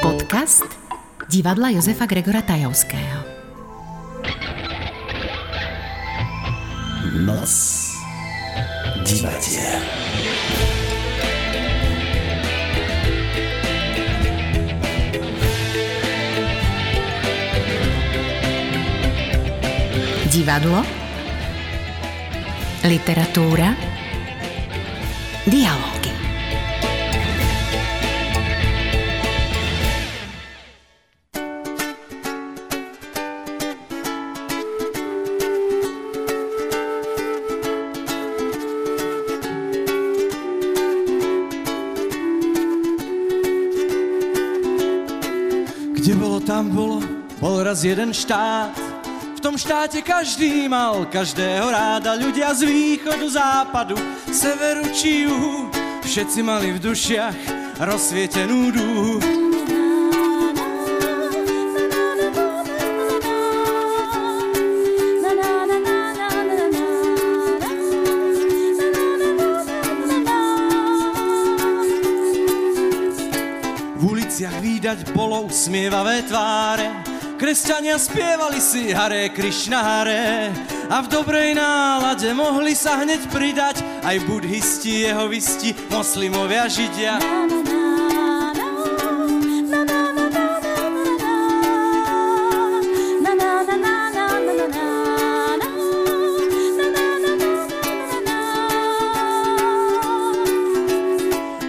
Podcast divadla Josefa Gregora Tajovského. Noc divadiel. Divadlo, literatúra, dialógy. Jeden štát. V tom štáte každý mal každého ráda. Ľudia z východu, západu, severu či juhu. Všetci mali v dušiach rozsvietenú duhu. V uliciach výdať bolo usmievavé tváre, kresťania spievali si Hare Krishna Hare a v dobrej nálade mohli sa hneď pridať aj budhisti, jehovisti, moslimovia, židia.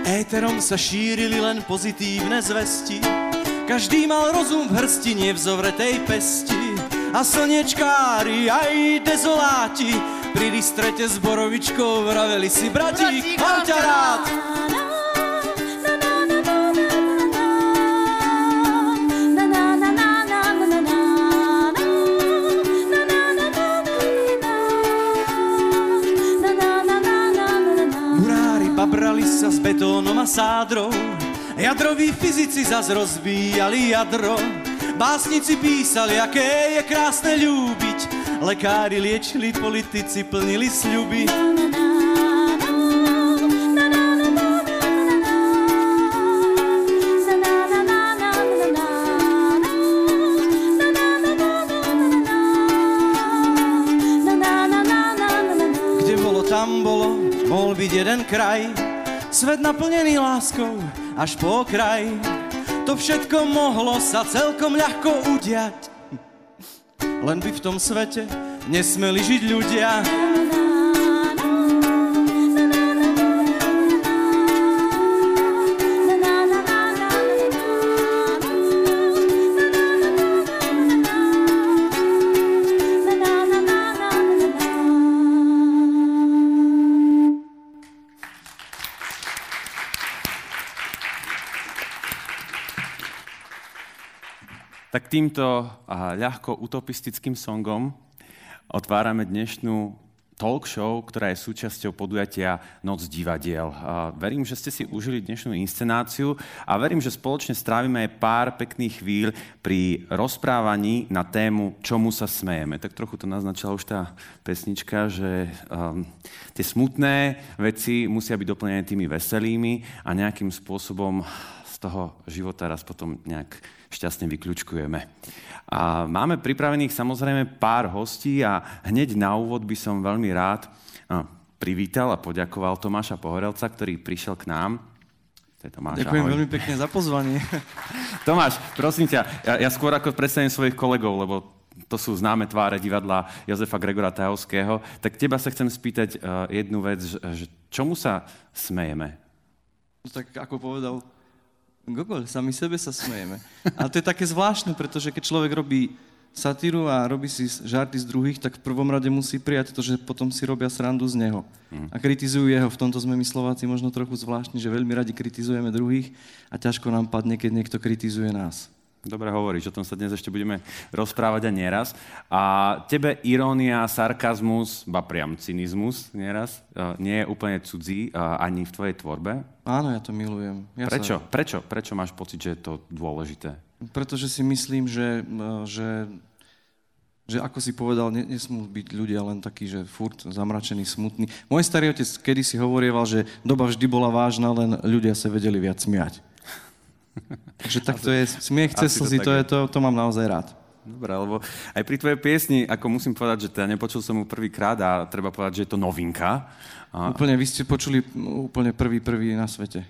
Éterom sa šírili len pozitívne zvesti, každý mal rozum v hrsti, nie v zovretej pesti. A slnečkári, aj dezoláti, pri distrete s borovičkou vraveli si, bratík, mám ťa rád. Murári babrali sa s betónom a sádrou, jadroví fyzici zas rozbíjali jadro. Básnici písali, aké je krásne ľúbiť, lekári liečili, politici plnili sľuby. Kde bolo, tam bolo, mohol byť jeden kraj, svet naplnený láskou až po kraj. To všetko mohlo sa celkom ľahko udiať, len by v tom svete nesmeli žiť ľudia. Tak týmto ľahko utopistickým songom otvárame dnešnú talk show, ktorá je súčasťou podujatia Noc divadiel. Verím, že ste si užili dnešnú inscenáciu a verím, že spoločne strávime aj pár pekných chvíľ pri rozprávaní na tému Čomu sa smejeme. Tak trochu to naznačila už tá pesnička, že um, tie smutné veci musia byť doplnené tými veselými a nejakým spôsobom z toho života raz potom nejak šťastne vyklúčkujeme. A máme pripravených samozrejme pár hostí a hneď na úvod by som veľmi rád a, privítal a poďakoval Tomáša Pohorelca, ktorý prišiel k nám. To je Tomáš, Ďakujem ahoj. veľmi pekne za pozvanie. Tomáš, prosím ťa, ja, ja skôr ako predstavím svojich kolegov, lebo to sú známe tváre divadla Jozefa Gregora Tajovského, tak teba sa chcem spýtať uh, jednu vec, že, že čomu sa smejeme? tak ako povedal Gogol, sami sebe sa smejeme. A to je také zvláštne, pretože keď človek robí satíru a robí si žarty z druhých, tak v prvom rade musí prijať to, že potom si robia srandu z neho. A kritizujú jeho. V tomto sme my Slováci možno trochu zvláštni, že veľmi radi kritizujeme druhých a ťažko nám padne, keď niekto kritizuje nás. Dobre hovoríš, o tom sa dnes ešte budeme rozprávať a nieraz. A tebe irónia, sarkazmus, ba priam cynizmus nieraz, uh, nie je úplne cudzí uh, ani v tvojej tvorbe. Áno, ja to milujem. Ja Prečo? Sa, Prečo? Prečo máš pocit, že je to dôležité? pretože si myslím, že, eh, že, že ako si povedal, ne, nesmú byť ľudia len takí, že furt zamračení, smutní. Môj starý otec kedysi hovorieval, že doba vždy bola vážna, len ľudia sa vedeli viac smiať. Takže tak to je, smiech cez to slzy, to, je. je, to, to mám naozaj rád. Dobre, lebo aj pri tvojej piesni, ako musím povedať, že teda nepočul som ju prvýkrát a treba povedať, že je to novinka. A Úplne, vy ste počuli no, úplne prvý, prvý na svete.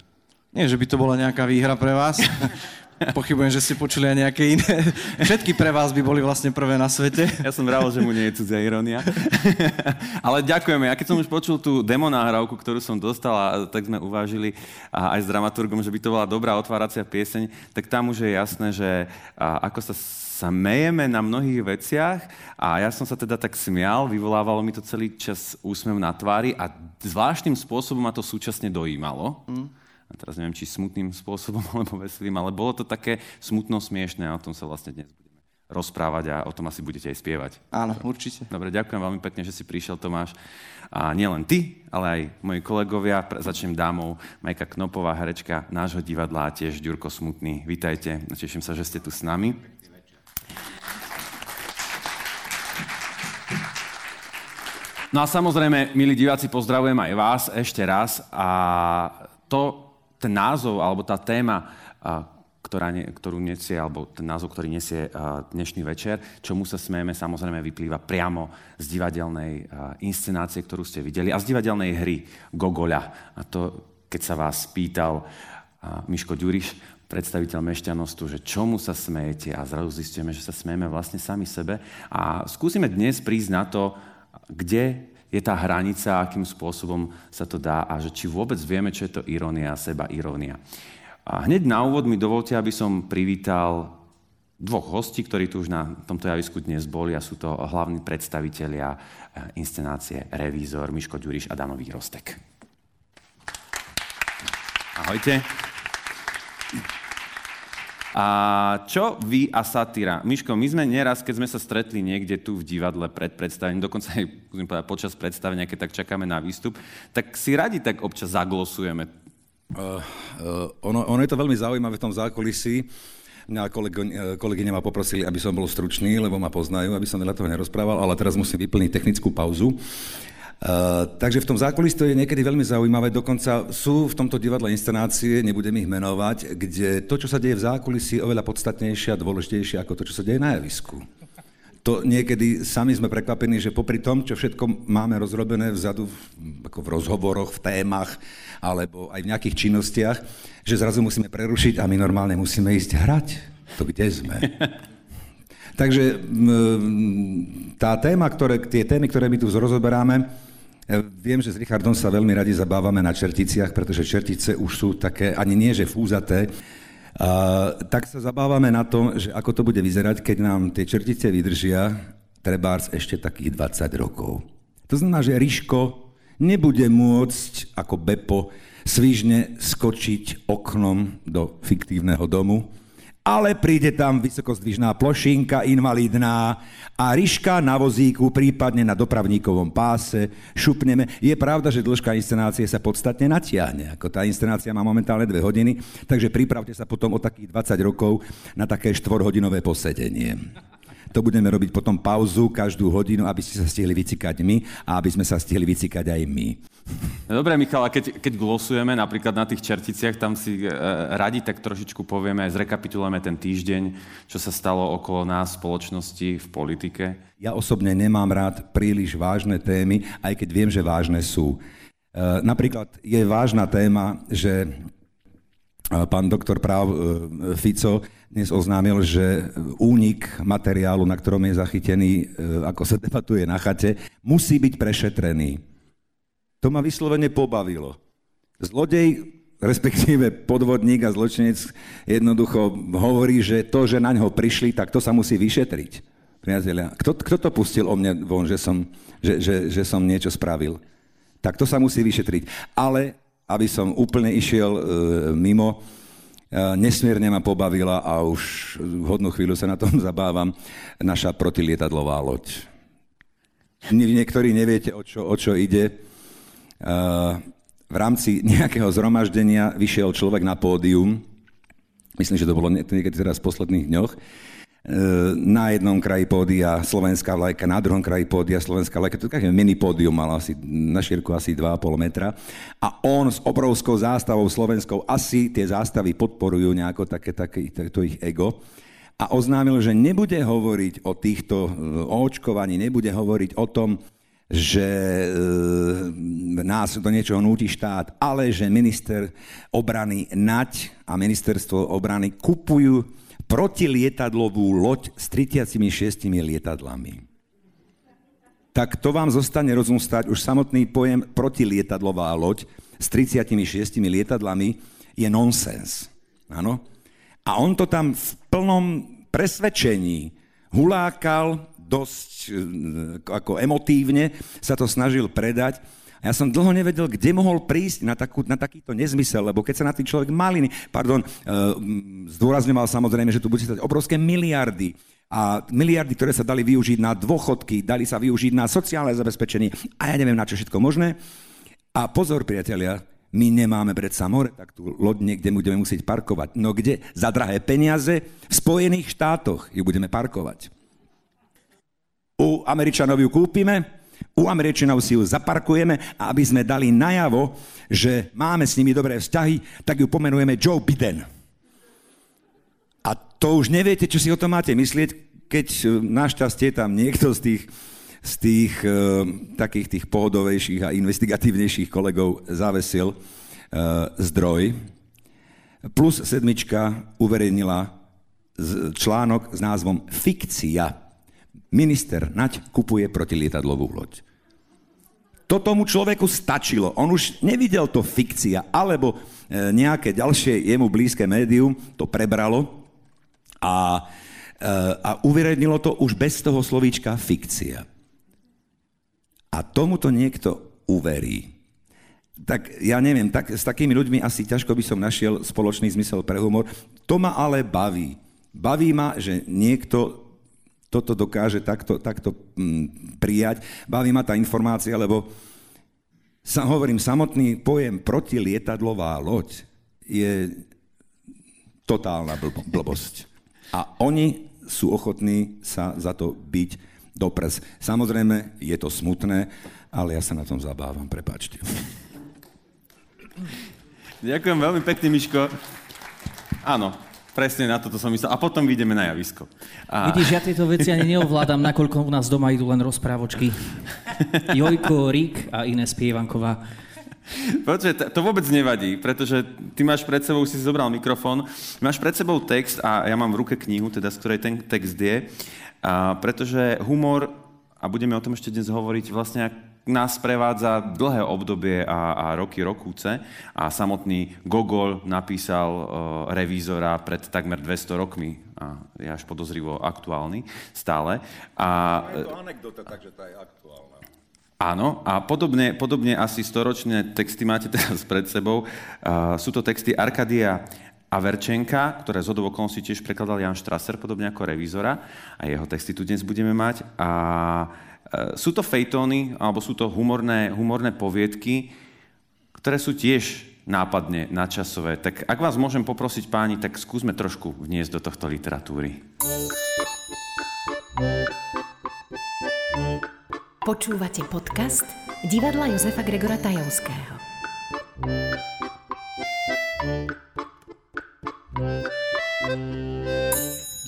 Nie, že by to bola nejaká výhra pre vás. Pochybujem, že ste počuli aj nejaké iné. Všetky pre vás by boli vlastne prvé na svete. Ja som vravil, že mu nie je cudzia irónia. Ale ďakujeme. Ja keď som už počul tú demo nahrávku, ktorú som dostal, tak sme uvážili aj s dramaturgom, že by to bola dobrá otváracia pieseň, tak tam už je jasné, že ako sa sa mejeme na mnohých veciach a ja som sa teda tak smial, vyvolávalo mi to celý čas úsmev na tvári a zvláštnym spôsobom ma to súčasne dojímalo. Mm. A teraz neviem, či smutným spôsobom alebo veselým, ale bolo to také smutno smiešné a o tom sa vlastne dnes budeme rozprávať a o tom asi budete aj spievať. Áno, určite. Dobre, ďakujem veľmi pekne, že si prišiel, Tomáš. A nielen ty, ale aj moji kolegovia. Začnem dámou Majka Knopová, herečka nášho divadla a tiež Ďurko Smutný. Vítajte, teším sa, že ste tu s nami. No a samozrejme, milí diváci, pozdravujem aj vás ešte raz. A to, ten názov, alebo tá téma, ktorá ne, ktorú nesie, alebo ten názov, ktorý nesie dnešný večer, čomu sa smejeme, samozrejme vyplýva priamo z divadelnej inscenácie, ktorú ste videli, a z divadelnej hry Gogoľa. A to, keď sa vás pýtal Miško Ďuriš, predstaviteľ Mešťanostu, že čomu sa smejete a zrazu zistíme, že sa smejeme vlastne sami sebe. A skúsime dnes prísť na to, kde je tá hranica, akým spôsobom sa to dá a že či vôbec vieme, čo je to irónia seba irónia. A hneď na úvod mi dovolte, aby som privítal dvoch hostí, ktorí tu už na tomto javisku dnes boli a sú to hlavní predstavitelia eh, inscenácie Revízor Miško Ďuriš a Dano Výrostek. Ahojte. A čo vy a satíra? Miško, my sme nieraz, keď sme sa stretli niekde tu v divadle pred predstavením, dokonca aj povedať, počas predstavenia, keď tak čakáme na výstup, tak si radi tak občas zaglosujeme. Uh, uh, ono, ono je to veľmi zaujímavé v tom zákulisí. Mňa eh, kolegyne ma poprosili, aby som bol stručný, lebo ma poznajú, aby som veľa toho nerozprával, ale teraz musím vyplniť technickú pauzu. Uh, takže v tom zákulisí to je niekedy veľmi zaujímavé, dokonca sú v tomto divadle inscenácie, nebudem ich menovať, kde to, čo sa deje v zákulisí, je oveľa podstatnejšie a dôležitejšie ako to, čo sa deje na javisku. To niekedy sami sme prekvapení, že popri tom, čo všetko máme rozrobené vzadu, ako v rozhovoroch, v témach, alebo aj v nejakých činnostiach, že zrazu musíme prerušiť a my normálne musíme ísť hrať. To kde sme? Takže tá téma, ktoré, tie témy, ktoré my tu rozoberáme, viem, že s Richardom sa veľmi radi zabávame na čerticiach, pretože čertice už sú také, ani nie, že fúzaté, a, tak sa zabávame na tom, že ako to bude vyzerať, keď nám tie čertice vydržia trebárs ešte takých 20 rokov. To znamená, že Ríško nebude môcť ako Bepo svižne skočiť oknom do fiktívneho domu, ale príde tam vysokozdvižná plošinka invalidná a ryška na vozíku, prípadne na dopravníkovom páse, šupneme. Je pravda, že dĺžka inscenácie sa podstatne natiahne. Ako tá inscenácia má momentálne dve hodiny, takže pripravte sa potom o takých 20 rokov na také štvorhodinové posedenie. To budeme robiť potom pauzu každú hodinu, aby ste sa stihli vycikať my a aby sme sa stihli vycikať aj my. Dobre, Michal, a keď, keď glosujeme napríklad na tých čerticiach, tam si e, radi tak trošičku povieme, aj zrekapitulujeme ten týždeň, čo sa stalo okolo nás v spoločnosti, v politike. Ja osobne nemám rád príliš vážne témy, aj keď viem, že vážne sú. E, napríklad je vážna téma, že pán doktor práv e, Fico dnes oznámil, že únik materiálu, na ktorom je zachytený, e, ako sa debatuje na chate, musí byť prešetrený. To ma vyslovene pobavilo. Zlodej, respektíve podvodník a zločinec jednoducho hovorí, že to, že na ňo prišli, tak to sa musí vyšetriť. Priatelia, kto, kto to pustil o mne von, že som, že, že, že som niečo spravil? Tak to sa musí vyšetriť. Ale aby som úplne išiel e, mimo, e, nesmierne ma pobavila a už hodnú chvíľu sa na tom zabávam, naša protilietadlová loď. Niektorí neviete, o čo, o čo ide. E, v rámci nejakého zhromaždenia vyšiel človek na pódium, myslím, že to bolo niekedy teraz v posledných dňoch, na jednom kraji pódia slovenská vlajka, na druhom kraji pódia slovenská vlajka. To je mini pódium, mal asi na šírku asi 2,5 metra. A on s obrovskou zástavou slovenskou, asi tie zástavy podporujú nejako také, také to ich ego. A oznámil, že nebude hovoriť o týchto, o očkovaní, nebude hovoriť o tom, že e, nás do niečoho núti štát, ale že minister obrany Naď a ministerstvo obrany kupujú protilietadlovú loď s 36 lietadlami. Tak to vám zostane rozumstať, už samotný pojem protilietadlová loď s 36 lietadlami je nonsens. Áno? A on to tam v plnom presvedčení hulákal, dosť e, ako emotívne sa to snažil predať. A ja som dlho nevedel, kde mohol prísť na, takú, na takýto nezmysel, lebo keď sa na tým človek maliny, pardon, e, zdôrazňoval samozrejme, že tu bude stať obrovské miliardy, a miliardy, ktoré sa dali využiť na dôchodky, dali sa využiť na sociálne zabezpečenie a ja neviem na čo všetko možné. A pozor, priatelia, my nemáme predsa more, tak tú loď niekde budeme musieť parkovať. No kde? Za drahé peniaze v Spojených štátoch ju budeme parkovať. U Američanov ju kúpime, u Američanov si ju zaparkujeme a aby sme dali najavo, že máme s nimi dobré vzťahy, tak ju pomenujeme Joe Biden. A to už neviete, čo si o tom máte myslieť, keď e, našťastie tam niekto z tých, z tých uh, takých tých pohodovejších a investigatívnejších kolegov zavesil uh, zdroj. Plus sedmička uverejnila článok s názvom Fikcia Minister Naď kupuje protilietadlovú loď. To tomu človeku stačilo. On už nevidel to fikcia, alebo e, nejaké ďalšie jemu blízke médium to prebralo a, e, a uverejnilo to už bez toho slovíčka fikcia. A tomuto niekto uverí. Tak ja neviem, tak, s takými ľuďmi asi ťažko by som našiel spoločný zmysel pre humor. To ma ale baví. Baví ma, že niekto toto dokáže takto, takto mm, prijať. Baví ma tá informácia, lebo sa hovorím, samotný pojem protilietadlová loď je totálna blbosť. A oni sú ochotní sa za to byť do prs. Samozrejme, je to smutné, ale ja sa na tom zabávam, prepačte. Ďakujem veľmi pekne, Miško. Áno, Presne na toto som myslel. A potom vyjdeme na javisko. A... Vidíš, ja tieto veci ani neovládam, nakoľko u nás doma idú len rozprávočky. Jojko, Rík a Ines Pievanková. Počkaj, to vôbec nevadí, pretože ty máš pred sebou, si zobral mikrofón, máš pred sebou text a ja mám v ruke knihu, teda z ktorej ten text je, a pretože humor, a budeme o tom ešte dnes hovoriť, vlastne nás prevádza dlhé obdobie a, a roky, rokúce a samotný Gogol napísal uh, revízora pred takmer 200 rokmi a je až podozrivo aktuálny stále. A, je to anekdota, takže tá je aktuálna. Áno, a podobne, podobne asi storočné texty máte teraz pred sebou. Uh, sú to texty Arkadia Averčenka, ktoré z okolností tiež prekladal Jan Strasser, podobne ako revízora. A jeho texty tu dnes budeme mať. A sú to fejtóny, alebo sú to humorné, humorné poviedky, ktoré sú tiež nápadne nadčasové. Tak ak vás môžem poprosiť páni, tak skúsme trošku vniesť do tohto literatúry. Počúvate podcast divadla Jozefa Gregora Tajovského.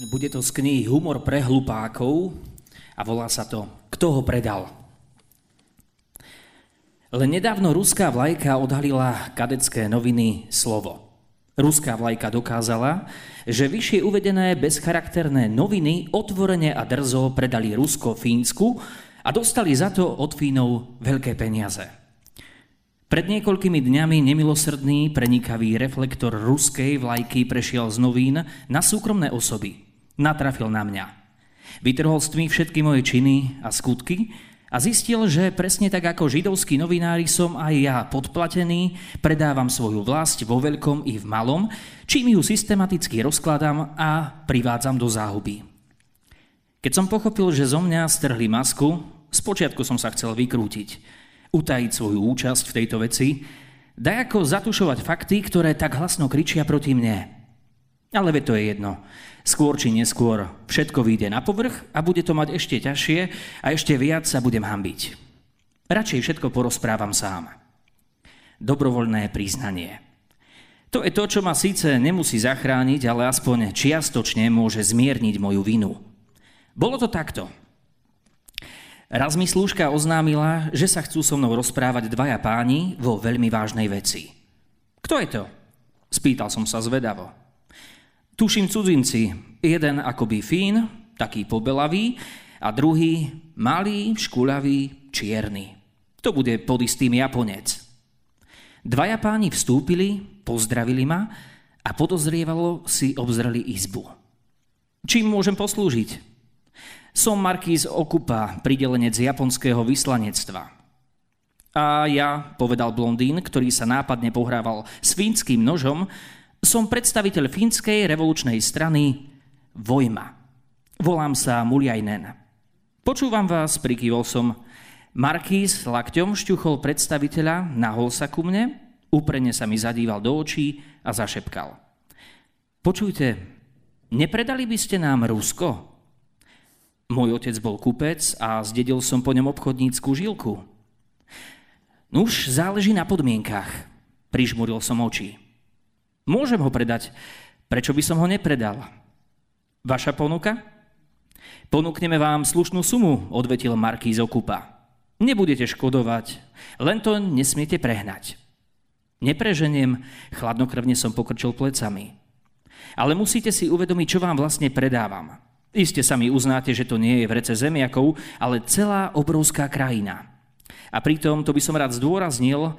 Bude to z knihy Humor pre hlupákov a volá sa to Kto ho predal? Len nedávno ruská vlajka odhalila kadecké noviny Slovo. Ruská vlajka dokázala, že vyššie uvedené bezcharakterné noviny otvorene a drzo predali Rusko Fínsku a dostali za to od Fínov veľké peniaze. Pred niekoľkými dňami nemilosrdný prenikavý reflektor ruskej vlajky prešiel z novín na súkromné osoby. Natrafil na mňa. Vytrhol s tmy všetky moje činy a skutky a zistil, že presne tak ako židovskí novinári som aj ja podplatený, predávam svoju vlast vo veľkom i v malom, čím ju systematicky rozkladám a privádzam do záhuby. Keď som pochopil, že zo mňa strhli masku, spočiatku som sa chcel vykrútiť, utajiť svoju účasť v tejto veci, daj ako zatušovať fakty, ktoré tak hlasno kričia proti mne. Ale ve to je jedno. Skôr či neskôr všetko vyjde na povrch a bude to mať ešte ťažšie a ešte viac sa budem hambiť. Radšej všetko porozprávam sám. Dobrovoľné priznanie. To je to, čo ma síce nemusí zachrániť, ale aspoň čiastočne môže zmierniť moju vinu. Bolo to takto. Raz mi slúžka oznámila, že sa chcú so mnou rozprávať dvaja páni vo veľmi vážnej veci. Kto je to? Spýtal som sa zvedavo. Tuším cudzinci, jeden akoby fín, taký pobelavý, a druhý malý, škuľavý, čierny. To bude pod istým Japonec. Dvaja páni vstúpili, pozdravili ma a podozrievalo si obzreli izbu. Čím môžem poslúžiť? Som markíz Okupa, pridelenec japonského vyslanectva. A ja, povedal blondín, ktorý sa nápadne pohrával s fínským nožom, som predstaviteľ fínskej revolučnej strany Vojma. Volám sa Muliajnen. Počúvam vás, prikývol som. Markíz lakťom šťuchol predstaviteľa, nahol sa ku mne, úprene sa mi zadíval do očí a zašepkal. Počujte, nepredali by ste nám Rusko? Môj otec bol kupec a zdedil som po ňom obchodníckú žilku. Nuž, záleží na podmienkach. Prižmuril som oči. Môžem ho predať. Prečo by som ho nepredal? Vaša ponuka? Ponúkneme vám slušnú sumu, odvetil Markýz Okupa. Nebudete škodovať, len to nesmiete prehnať. Nepreženiem, chladnokrvne som pokrčil plecami. Ale musíte si uvedomiť, čo vám vlastne predávam. Iste sa mi uznáte, že to nie je vrece zemiakov, ale celá obrovská krajina. A pritom, to by som rád zdôraznil,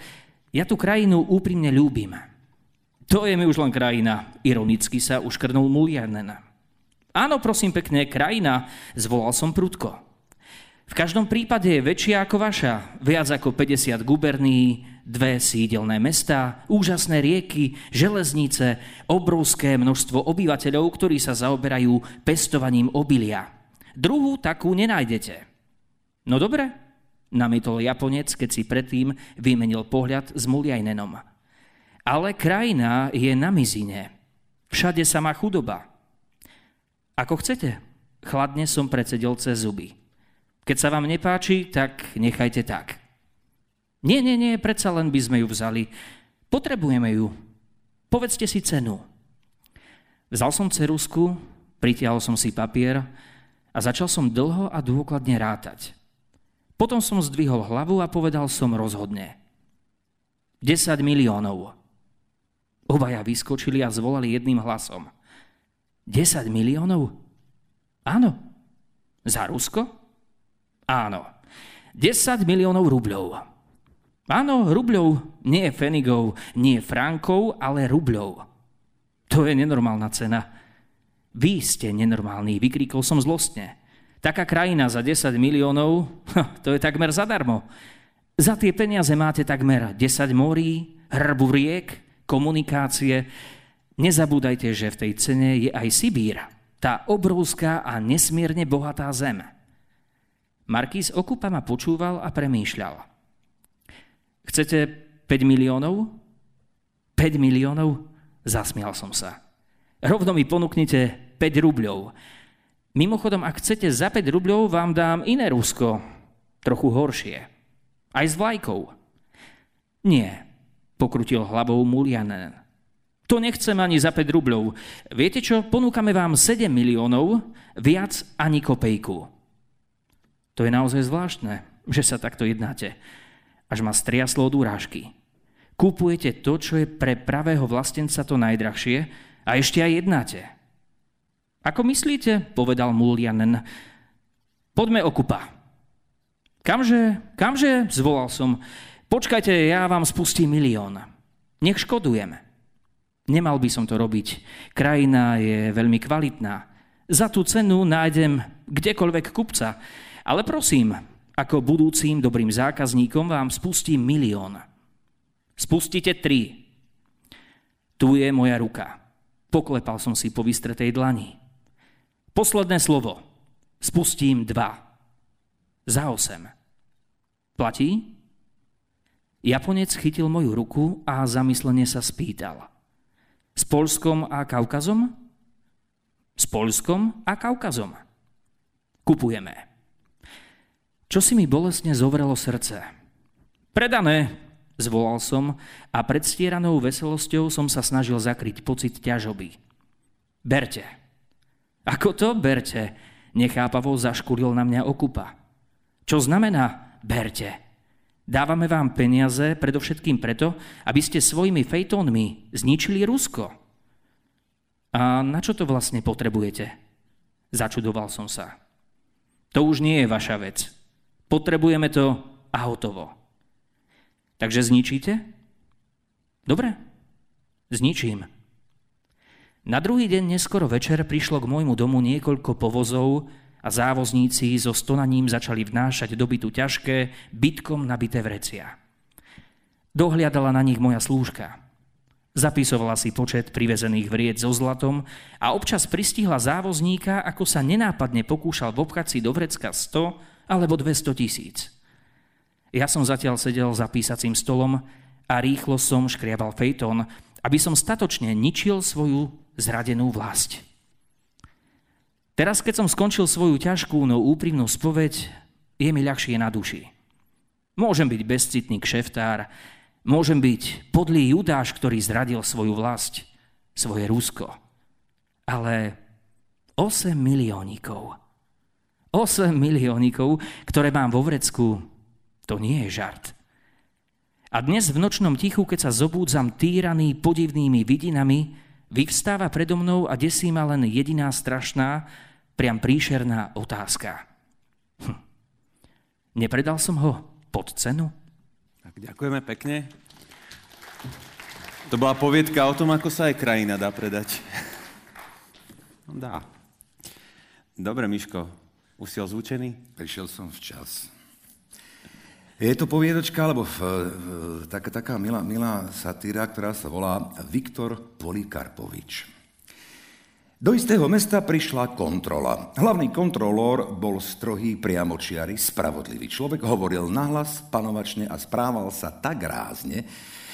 ja tú krajinu úprimne ľúbim. To je mi už len krajina, ironicky sa uškrnul Mulianen. Áno, prosím pekne, krajina, zvolal som prudko. V každom prípade je väčšia ako vaša. Viac ako 50 guberní, dve sídelné mesta, úžasné rieky, železnice, obrovské množstvo obyvateľov, ktorí sa zaoberajú pestovaním obilia. Druhú takú nenájdete. No dobre, namietol Japonec, keď si predtým vymenil pohľad s Muliajnenom. Ale krajina je na mizine. Všade sa má chudoba. Ako chcete, chladne som predsedel cez zuby. Keď sa vám nepáči, tak nechajte tak. Nie, nie, nie, predsa len by sme ju vzali. Potrebujeme ju. Povedzte si cenu. Vzal som cerusku, pritiahol som si papier a začal som dlho a dôkladne rátať. Potom som zdvihol hlavu a povedal som rozhodne. 10 miliónov. Obaja vyskočili a zvolali jedným hlasom. 10 miliónov? Áno. Za Rusko? Áno. 10 miliónov rubľov. Áno, rubľov, nie fenigov, nie frankov, ale rubľov. To je nenormálna cena. Vy ste nenormálni, vykríkol som zlostne. Taká krajina za 10 miliónov, to je takmer zadarmo. Za tie peniaze máte takmer 10 morí, hrbu riek, komunikácie. Nezabúdajte, že v tej cene je aj Sibír, tá obrovská a nesmierne bohatá zem. Markýz Okupa ma počúval a premýšľal. Chcete 5 miliónov? 5 miliónov? Zasmial som sa. Rovno mi ponúknite 5 rubľov. Mimochodom, ak chcete za 5 rubľov, vám dám iné Rusko. Trochu horšie. Aj s vlajkou. Nie, pokrutil hlavou Mulianen. To nechcem ani za 5 rubľov. Viete čo, ponúkame vám 7 miliónov, viac ani kopejku. To je naozaj zvláštne, že sa takto jednáte. Až ma striaslo od úrážky. Kúpujete to, čo je pre pravého vlastenca to najdrahšie a ešte aj jednáte. Ako myslíte, povedal Mulianen. Poďme okupa. Kamže, kamže, zvolal som. Počkajte, ja vám spustím milión. Nech škodujem. Nemal by som to robiť. Krajina je veľmi kvalitná. Za tú cenu nájdem kdekoľvek kupca. Ale prosím, ako budúcim dobrým zákazníkom vám spustím milión. Spustite tri. Tu je moja ruka. Poklepal som si po vystretej dlani. Posledné slovo. Spustím dva. Za osem. Platí? Japonec chytil moju ruku a zamyslene sa spýtal. S Polskom a Kaukazom? S Polskom a Kaukazom. Kupujeme. Čo si mi bolestne zovrelo srdce? Predané, zvolal som a predstieranou veselosťou som sa snažil zakryť pocit ťažoby. Berte. Ako to berte? Nechápavo zaškulil na mňa okupa. Čo znamená berte? Dávame vám peniaze predovšetkým preto, aby ste svojimi fejtónmi zničili Rusko. A na čo to vlastne potrebujete? Začudoval som sa. To už nie je vaša vec. Potrebujeme to a hotovo. Takže zničíte? Dobre, zničím. Na druhý deň neskoro večer prišlo k môjmu domu niekoľko povozov a závozníci so stonaním začali vnášať do bytu ťažké, bytkom nabité vrecia. Dohliadala na nich moja slúžka. Zapisovala si počet privezených vriec so zlatom a občas pristihla závozníka, ako sa nenápadne pokúšal vobchať si do vrecka 100 alebo 200 tisíc. Ja som zatiaľ sedel za písacím stolom a rýchlo som škriabal fejtón, aby som statočne ničil svoju zradenú vlast. Teraz, keď som skončil svoju ťažkú, no úprimnú spoveď, je mi ľahšie na duši. Môžem byť bezcitný kšeftár, môžem byť podlý judáš, ktorý zradil svoju vlast, svoje Rusko. Ale 8 miliónikov. 8 miliónikov, ktoré mám vo vrecku, to nie je žart. A dnes v nočnom tichu, keď sa zobúdzam týraný podivnými vidinami, vyvstáva predo mnou a desí ma len jediná strašná, priam príšerná otázka. Hm. Nepredal som ho pod cenu? Tak ďakujeme pekne. To bola poviedka o tom, ako sa aj krajina dá predať. No dá. Dobre, Miško, už si ozvučený? Prišiel som včas. Je to poviedočka, alebo v, v, tak, taká milá, milá satíra, ktorá sa volá Viktor Polikarpovič. Do istého mesta prišla kontrola. Hlavný kontrolór bol strohý, priamočiary, spravodlivý človek, hovoril nahlas, panovačne a správal sa tak rázne,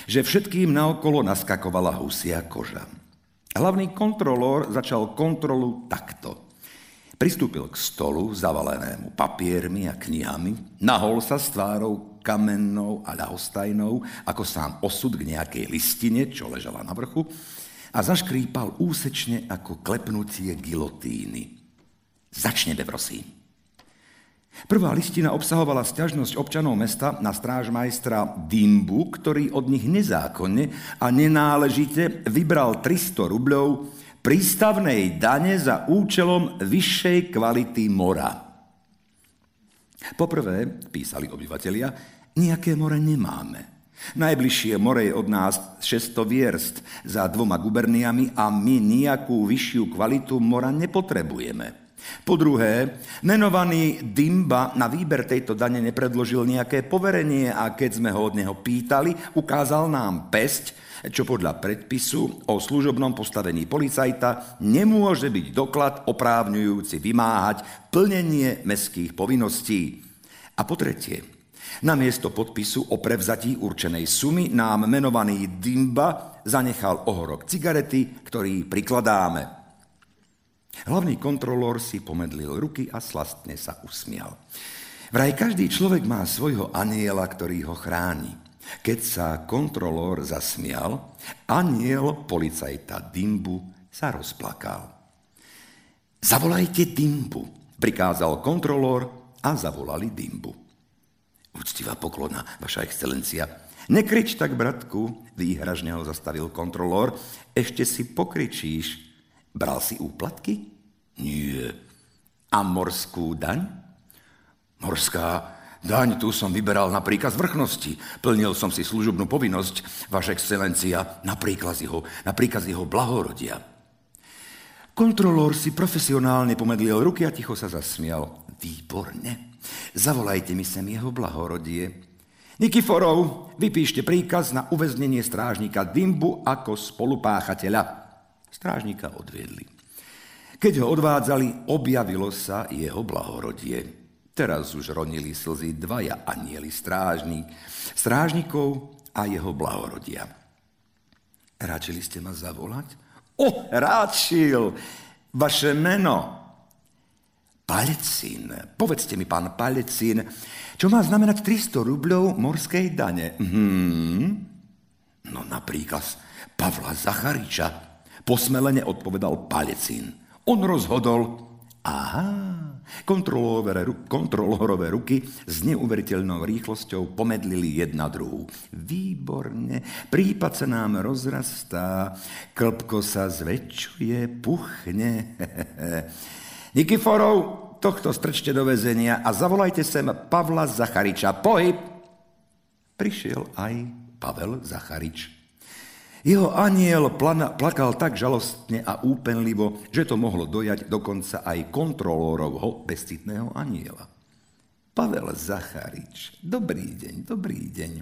že všetkým naokolo naskakovala husia koža. Hlavný kontrolór začal kontrolu takto. Pristúpil k stolu zavalenému papiermi a knihami, nahol sa s tvárou kamennou a ľahostajnou, ako sám osud k nejakej listine, čo ležala na vrchu, a zaškrípal úsečne ako klepnutie gilotíny. Začneme, prosím. Prvá listina obsahovala sťažnosť občanov mesta na strážmajstra Dimbu, ktorý od nich nezákonne a nenáležite vybral 300 rubľov prístavnej dane za účelom vyššej kvality mora. Poprvé, písali obyvatelia, nejaké more nemáme. Najbližšie more je od nás 600 vierst za dvoma guberniami a my nejakú vyššiu kvalitu mora nepotrebujeme. Po druhé, menovaný Dimba na výber tejto dane nepredložil nejaké poverenie a keď sme ho od neho pýtali, ukázal nám pesť, čo podľa predpisu o služobnom postavení policajta nemôže byť doklad oprávňujúci vymáhať plnenie mestských povinností. A po tretie, Namiesto podpisu o prevzatí určenej sumy nám menovaný Dimba zanechal ohorok cigarety, ktorý prikladáme. Hlavný kontrolór si pomedlil ruky a slastne sa usmial. Vraj každý človek má svojho aniela, ktorý ho chráni. Keď sa kontrolór zasmial, aniel policajta Dimbu sa rozplakal. Zavolajte Dimbu, prikázal kontrolór a zavolali Dimbu. Úctivá poklona, vaša excelencia. Nekrič tak, bratku, výhražne ho zastavil kontrolór. Ešte si pokričíš. Bral si úplatky? Nie. A morskú daň? Morská daň tu som vyberal na príkaz vrchnosti. Plnil som si služobnú povinnosť, vaša excelencia, na príkaz jeho, na jeho blahorodia. Kontrolór si profesionálne pomedlil ruky a ticho sa zasmial. Výborne. Zavolajte mi sem jeho blahorodie. Nikiforov, vypíšte príkaz na uväznenie strážnika Dimbu ako spolupáchateľa. Strážnika odviedli. Keď ho odvádzali, objavilo sa jeho blahorodie. Teraz už ronili slzy dvaja anieli strážnik, strážnikov a jeho blahorodia. Ráčili ste ma zavolať? O, ráčil! Vaše meno? Palecín. Povedzte mi, pán Palecín, čo má znamenať 300 rubľov morskej dane? Hmm. No napríklad Pavla Zachariča. Posmelene odpovedal Palecín. On rozhodol, aha, kontrolórové, ruky s neuveriteľnou rýchlosťou pomedlili jedna druhú. Výborne, prípad sa nám rozrastá, klpko sa zväčšuje, puchne. Nikiforov, tohto strčte do väzenia a zavolajte sem Pavla Zachariča. Pohyb! Prišiel aj Pavel Zacharič. Jeho aniel plana, plakal tak žalostne a úpenlivo, že to mohlo dojať dokonca aj kontrolórovho bestitného aniela. Pavel Zacharič, dobrý deň, dobrý deň.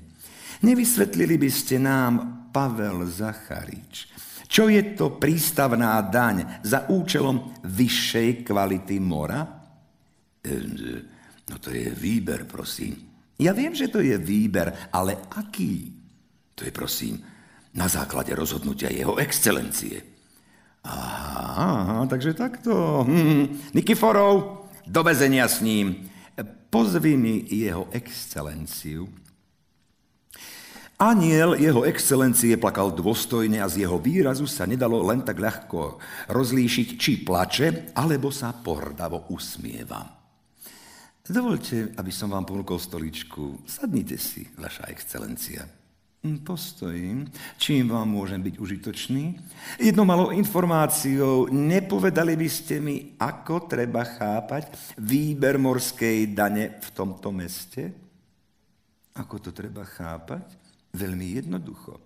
Nevysvetlili by ste nám, Pavel Zacharič, čo je to prístavná daň za účelom vyššej kvality mora? No to je výber, prosím. Ja viem, že to je výber, ale aký? To je, prosím, na základe rozhodnutia jeho excelencie. Aha, takže takto. Hm, Nikiforov, do vezenia s ním. Pozvi mi jeho excelenciu. Aniel jeho excelencie plakal dôstojne a z jeho výrazu sa nedalo len tak ľahko rozlíšiť, či plače, alebo sa pohrdavo usmieva. Dovolte, aby som vám ponúkol stoličku. Sadnite si, vaša excelencia. Hm, postojím. Čím vám môžem byť užitočný? Jednou malou informáciou, nepovedali by ste mi, ako treba chápať výber morskej dane v tomto meste? Ako to treba chápať? Veľmi jednoducho.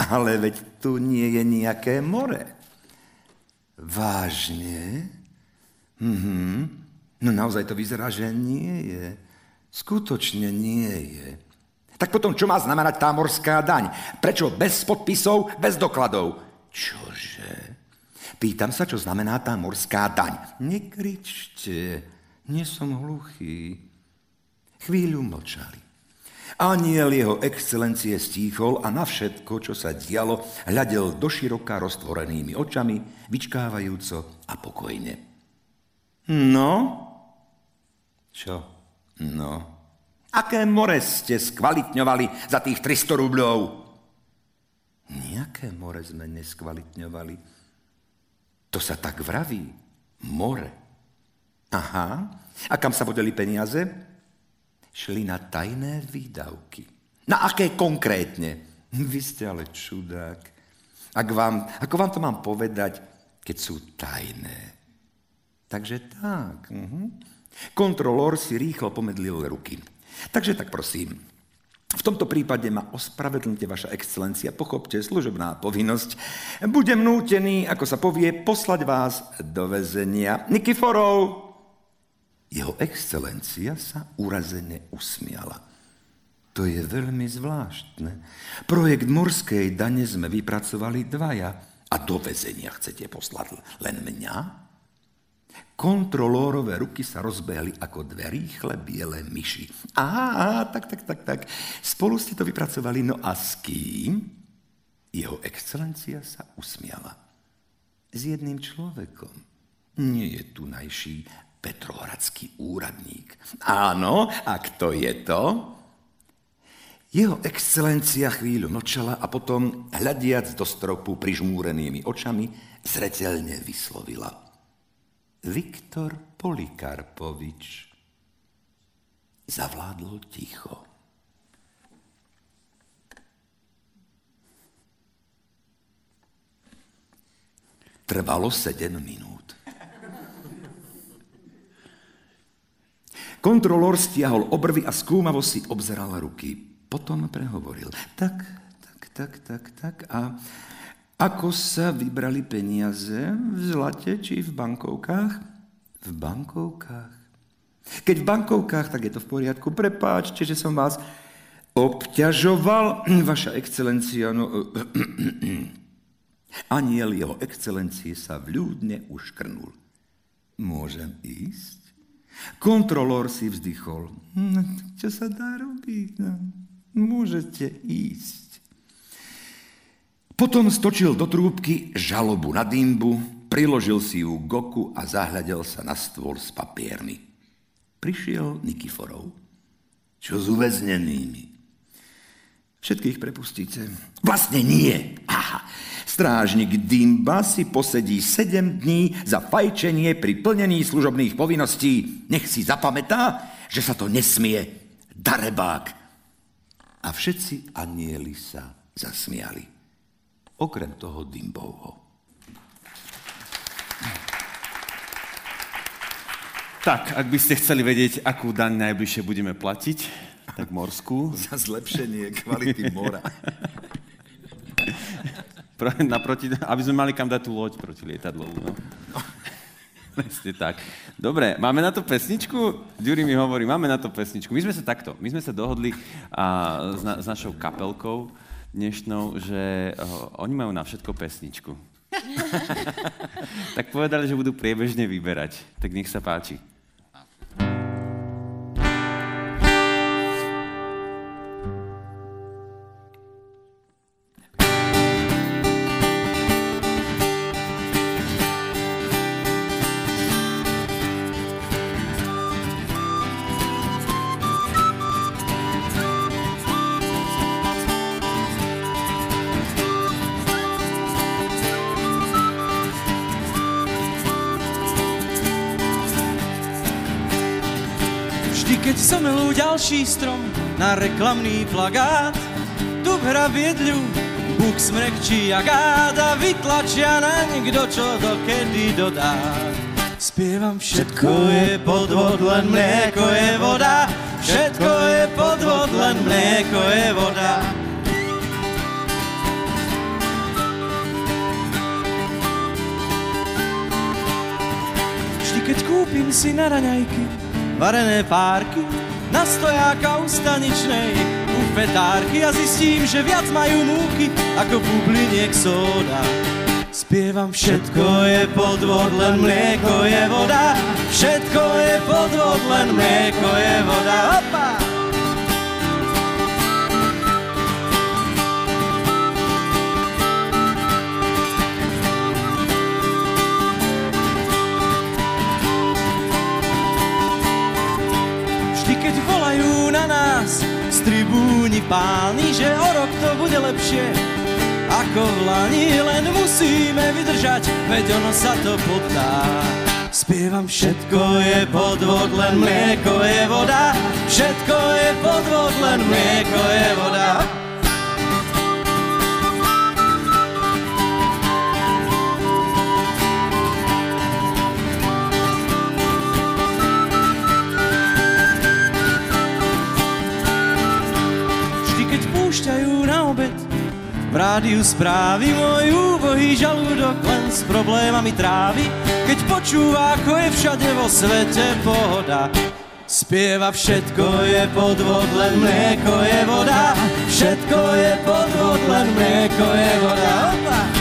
Ale veď tu nie je nejaké more. Vážne? Mhm. No naozaj to vyzerá, že nie je. Skutočne nie je. Tak potom, čo má znamenať tá morská daň? Prečo bez podpisov, bez dokladov? Čože? Pýtam sa, čo znamená tá morská daň. Nekričte, nie som hluchý. Chvíľu mlčali. Aniel jeho excelencie stíchol a na všetko, čo sa dialo, hľadel doširoka roztvorenými očami, vyčkávajúco a pokojne. No? Čo? No? Aké more ste skvalitňovali za tých 300 rubľov? Nijaké more sme neskvalitňovali. To sa tak vraví. More. Aha. A kam sa vodili peniaze? Šli na tajné výdavky. Na aké konkrétne? Vy ste ale čudák. Ak vám, ako vám to mám povedať, keď sú tajné? Takže tak. Uh-huh. Kontrolór si rýchlo pomedlil ruky. Takže tak prosím, v tomto prípade ma ospravedlňte, vaša excelencia, pochopte, služobná povinnosť. Budem nútený, ako sa povie, poslať vás do väzenia. Nikiforov, jeho excelencia sa urazene usmiala. To je veľmi zvláštne. Projekt morskej dane sme vypracovali dvaja. A do väzenia chcete poslať len mňa? Kontrolórové ruky sa rozbehli ako dve rýchle biele myši. Aha, tak, tak, tak, tak. Spolu ste to vypracovali, no a s kým? Jeho excelencia sa usmiala. S jedným človekom. Nie je tu najší petrohradský úradník. Áno, a kto je to? Jeho excelencia chvíľu mlčala a potom, hľadiac do stropu prižmúrenými očami, zreteľne vyslovila. Viktor Polikarpovič. Zavládlo ticho. Trvalo sedem minút. Kontrolór stiahol obrvy a skúmavo si obzeral ruky. Potom prehovoril. Tak, tak, tak, tak, tak. A ako sa vybrali peniaze? V zlate či v bankovkách? V bankovkách. Keď v bankovkách, tak je to v poriadku. Prepáčte, že som vás obťažoval. Vaša excelencia, no... Aniel jeho excelencie sa vľúdne uškrnul. Môžem ísť? Kontrolór si vzdychol. No, čo sa dá robiť? No, môžete ísť. Potom stočil do trúbky žalobu na dýmbu, priložil si ju k oku a zahľadel sa na stôl s papiermi. Prišiel Nikiforov. Čo s uväznenými? Všetkých prepustíte? Vlastne nie. Aha. Strážnik Dimba si posedí 7 dní za fajčenie pri plnení služobných povinností. Nech si zapamätá, že sa to nesmie. Darebák. A všetci anieli sa zasmiali. Okrem toho Dimbovho. Tak, ak by ste chceli vedieť, akú daň najbližšie budeme platiť, tak morskú. Za zlepšenie kvality mora. Pro, naproti, aby sme mali kam dať tú loď proti lietadlu. No. Presne tak. Dobre, máme na to pesničku? Ďuri mi hovorí, máme na to pesničku. My sme sa takto, my sme sa dohodli a, s, na, s našou kapelkou dnešnou, že o, oni majú na všetko pesničku. tak povedali, že budú priebežne vyberať. Tak nech sa páči. Na reklamný plagát, tu hra viedľu, buk smrekčí a gáda, vytlačia na nikto, čo dokedy dodá. Spievam, všetko je podvod, len mlieko je voda, všetko je podvod, len mlieko je voda. Vždy, keď kúpim si na raňajky, varené párky na stojáka u staničnej u fetárky a zistím, že viac majú múky ako bubliniek sóda. Spievam, všetko je podvod, len mlieko je voda. Všetko je podvod, len mlieko je voda. Opa! Tribúni pálni, že o rok to bude lepšie ako v lani, len musíme vydržať, veď ono sa to podá. Spievam, všetko je podvod, len mlieko je voda, všetko je podvod, len mlieko je voda. V rádiu správy môj úbohý žalúdok len s problémami trávi, keď počúva, ako je všade vo svete pohoda. Spieva všetko je podvod, len mlieko je voda. Všetko je podvod, len mlieko je voda. Opa!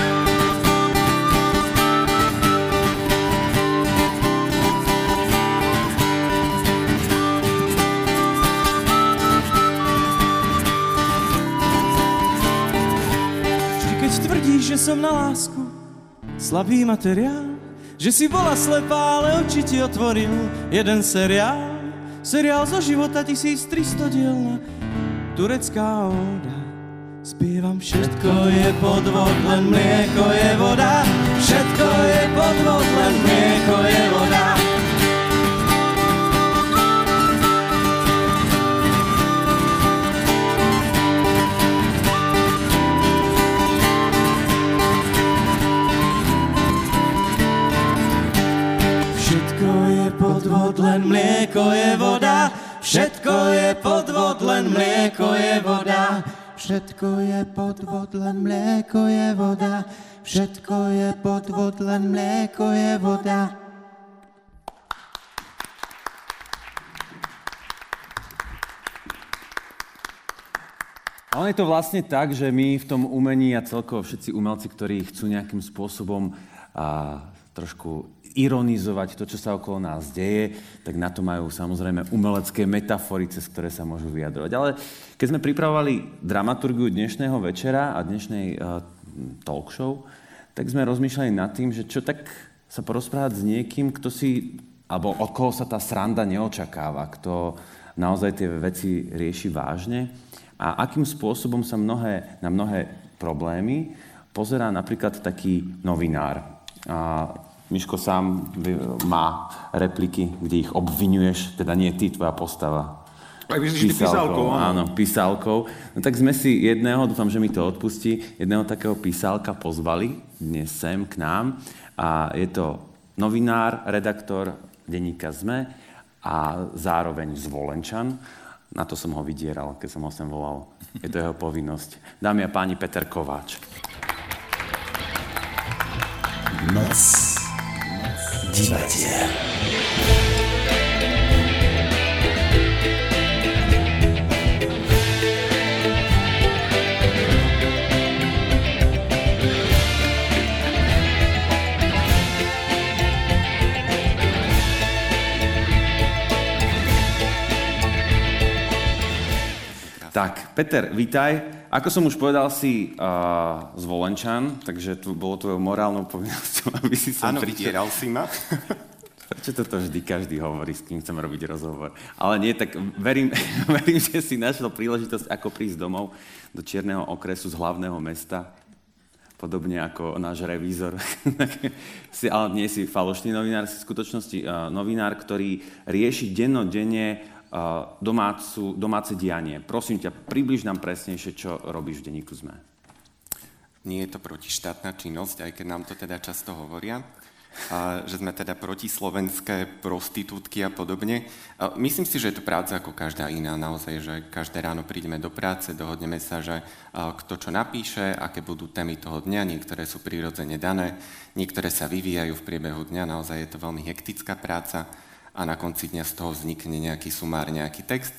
Že som na lásku slabý materiál, že si bola slepá, ale oči ti otvoril jeden seriál. Seriál zo života 1300 dielna, turecká óda. Spievam, všetko je podvod, len mlieko je voda. Všetko je podvod, len mlieko je voda. Podvod, len mlieko je voda. Všetko je podvod, len mlieko je voda. Všetko je podvod, len mlieko je voda. Všetko je podvod, len mlieko je voda. A on je to vlastne tak, že my v tom umení a celkovo všetci umelci, ktorí chcú nejakým spôsobom a, trošku ironizovať to, čo sa okolo nás deje, tak na to majú samozrejme umelecké metafory, cez ktoré sa môžu vyjadrovať. Ale keď sme pripravovali dramaturgiu dnešného večera a dnešnej uh, talk show, tak sme rozmýšľali nad tým, že čo tak sa porozprávať s niekým, kto si, alebo od koho sa tá sranda neočakáva, kto naozaj tie veci rieši vážne a akým spôsobom sa mnohé, na mnohé problémy pozerá napríklad taký novinár. A Miško sám má repliky, kde ich obvinuješ, teda nie ty, tvoja postava, aj myslíš, písálkou, áno. áno, písálkou. No tak sme si jedného, dúfam, že mi to odpustí, jedného takého písálka pozvali dnes sem k nám. A je to novinár, redaktor denníka ZME a zároveň zvolenčan. Na to som ho vydieral, keď som ho sem volal. Je to jeho povinnosť. Dámy a páni, Peter Kováč. Noc divadiel. Tak, Peter, vítaj. Ako som už povedal, si uh, zvolenčan, takže tu bolo tvojou morálnou povinnosťou, aby si sa Áno, vydieral si ma. Prečo toto vždy každý hovorí, s kým chcem robiť rozhovor? Ale nie, tak verím, verím, že si našiel príležitosť, ako prísť domov do Čierneho okresu z hlavného mesta, podobne ako náš revízor. si, ale nie si falošný novinár, si v skutočnosti uh, novinár, ktorý rieši dennodenne domácu, domáce dianie. Prosím ťa, približ nám presnejšie, čo robíš v denníku ZME. Nie je to protištátna činnosť, aj keď nám to teda často hovoria, a že sme teda protislovenské prostitútky a podobne. A myslím si, že je to práca ako každá iná. Naozaj, že každé ráno prídeme do práce, dohodneme sa, že kto čo napíše, aké budú témy toho dňa. Niektoré sú prirodzene dané, niektoré sa vyvíjajú v priebehu dňa. Naozaj je to veľmi hektická práca a na konci dňa z toho vznikne nejaký sumár, nejaký text.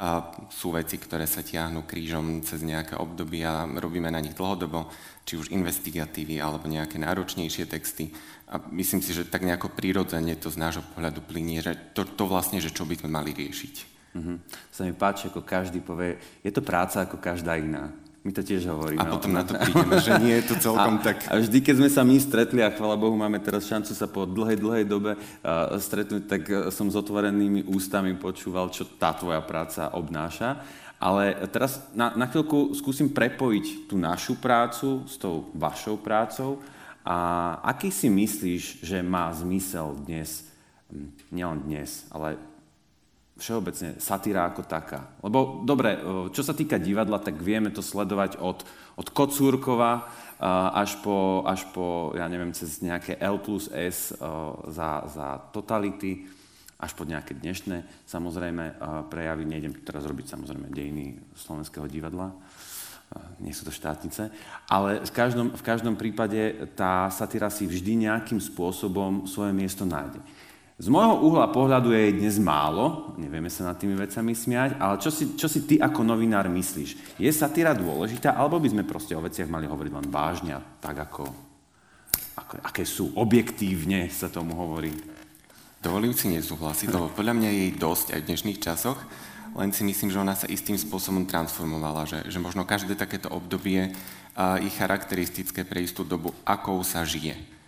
A sú veci, ktoré sa tiahnu krížom cez nejaké obdobie a robíme na nich dlhodobo, či už investigatívy alebo nejaké náročnejšie texty. A myslím si, že tak nejako prirodzene to z nášho pohľadu plinie, že to, to vlastne, že čo by sme mali riešiť. Mm-hmm. Sa mi páči, ako každý povie, je to práca ako každá iná. My to tiež hovoríme. A potom na to prídeme, že nie je to celkom a, tak. A vždy, keď sme sa my stretli, a chvala Bohu, máme teraz šancu sa po dlhej, dlhej dobe uh, stretnúť, tak uh, som s otvorenými ústami počúval, čo tá tvoja práca obnáša. Ale teraz na, na chvíľku skúsim prepojiť tú našu prácu s tou vašou prácou. A aký si myslíš, že má zmysel dnes, nielen dnes, ale všeobecne satíra ako taká. Lebo dobre, čo sa týka divadla, tak vieme to sledovať od, od Kocúrkova až po, až po, ja neviem, cez nejaké L plus S za, za totality, až po nejaké dnešné, samozrejme, prejavy. Nejdem teraz robiť samozrejme dejiny slovenského divadla, nie sú to štátnice, ale v každom, v každom prípade tá satíra si vždy nejakým spôsobom svoje miesto nájde. Z môjho uhla pohľadu je dnes málo, nevieme sa nad tými vecami smiať, ale čo si, čo si ty ako novinár myslíš? Je satíra dôležitá, alebo by sme proste o veciach mali hovoriť len vážne tak ako, ako aké sú objektívne sa tomu hovorí? Dovolím si nesúhlasiť, lebo podľa mňa je jej dosť aj v dnešných časoch, len si myslím, že ona sa istým spôsobom transformovala, že, že možno každé takéto obdobie je charakteristické pre istú dobu, akou sa žije.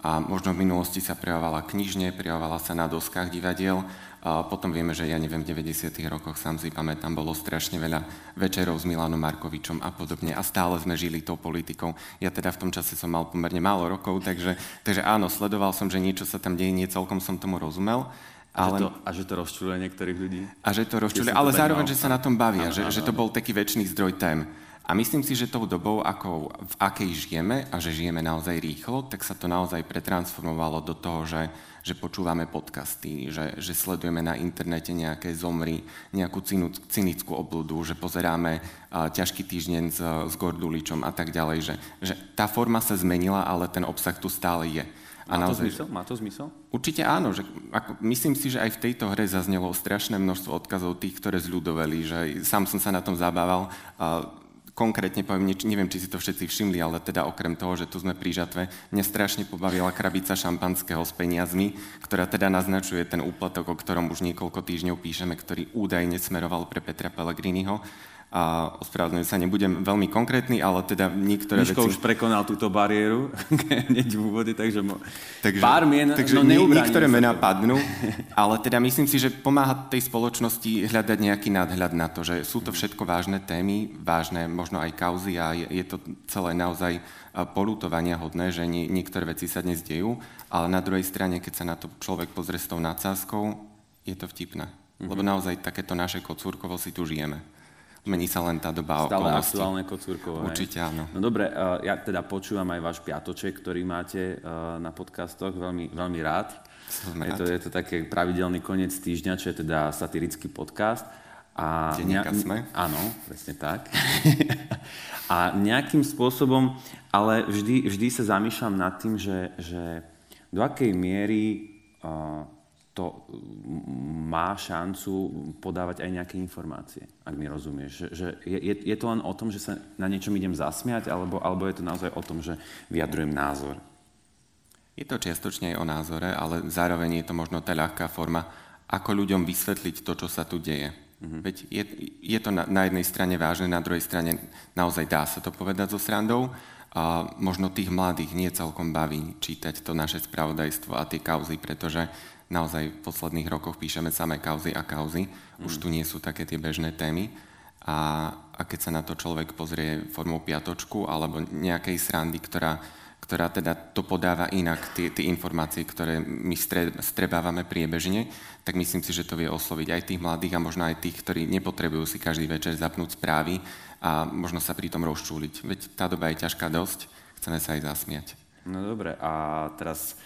A možno v minulosti sa prejavovala knižne, prejavovala sa na doskách divadiel. A potom vieme, že ja neviem, v 90. rokoch, sám si pamätám, bolo strašne veľa večerov s Milanom Markovičom a podobne. A stále sme žili tou politikou. Ja teda v tom čase som mal pomerne málo rokov, takže, takže áno, sledoval som, že niečo sa tam deje, nie celkom som tomu rozumel. Ale... A, že to, a že to rozčuluje niektorých ľudí? A že to rozčuluje, ale zároveň, že sa na tom bavia, áno, že, áno, že to bol taký väčší zdroj tém. A myslím si, že tou dobou, ako, v akej žijeme a že žijeme naozaj rýchlo, tak sa to naozaj pretransformovalo do toho, že, že počúvame podcasty, že, že sledujeme na internete nejaké zomry, nejakú cynickú obludu, že pozeráme uh, ťažký týždeň s, s Gorduličom a tak ďalej, že, že tá forma sa zmenila, ale ten obsah tu stále je. A Má naozaj, to zmysel? Má to zmysel? Určite áno. Že, ako, myslím si, že aj v tejto hre zaznelo strašné množstvo odkazov tých, ktoré zľudoveli, že sám som sa na tom zabával. Uh, konkrétne poviem, neviem, či si to všetci všimli, ale teda okrem toho, že tu sme pri žatve, mňa strašne pobavila krabica šampanského s peniazmi, ktorá teda naznačuje ten úplatok, o ktorom už niekoľko týždňov píšeme, ktorý údajne smeroval pre Petra Pellegriniho. A ospravedlňujem sa, nebudem veľmi konkrétny, ale teda niektoré Miško veci... už prekonal túto bariéru hneď v úvode, takže, mo... takže pár mien, takže no nie, niektoré mená to. padnú, ale teda myslím si, že pomáha tej spoločnosti hľadať nejaký nadhľad na to, že sú to všetko vážne témy, vážne možno aj kauzy a je, je to celé naozaj polutovania hodné, že nie, niektoré veci sa dnes dejú, ale na druhej strane, keď sa na to človek pozrie s tou nadsázkou, je to vtipné. Mm-hmm. Lebo naozaj takéto naše kocúrkovo si tu žijeme. Mení sa len tá doba Stále okolností. aktuálne kocúrkové. Určite áno. No dobre, uh, ja teda počúvam aj váš piatoček, ktorý máte uh, na podcastoch, veľmi, veľmi rád. Som Je rád. to, je to taký pravidelný koniec týždňa, čo je teda satirický podcast. A Denníka Sme. Áno, presne tak. a nejakým spôsobom, ale vždy, vždy sa zamýšľam nad tým, že, že do akej miery uh, to mm, má šancu podávať aj nejaké informácie, ak mi rozumieš. Že, že je, je, je to len o tom, že sa na niečom idem zasmiať, alebo, alebo je to naozaj o tom, že vyjadrujem názor? Je to čiastočne aj o názore, ale zároveň je to možno tá ľahká forma, ako ľuďom vysvetliť to, čo sa tu deje. Mm-hmm. Veď je, je to na, na jednej strane vážne, na druhej strane naozaj dá sa to povedať so srandou. A možno tých mladých nie celkom baví čítať to naše spravodajstvo a tie kauzy, pretože naozaj v posledných rokoch píšeme samé kauzy a kauzy. Už tu nie sú také tie bežné témy. A, a keď sa na to človek pozrie formou piatočku alebo nejakej srandy, ktorá, ktorá teda to podáva inak, tie, tie informácie, ktoré my stre, strebávame priebežne, tak myslím si, že to vie osloviť aj tých mladých a možno aj tých, ktorí nepotrebujú si každý večer zapnúť správy a možno sa pri tom rozčúliť. Veď tá doba je ťažká dosť, chceme sa aj zasmiať. No dobre, a teraz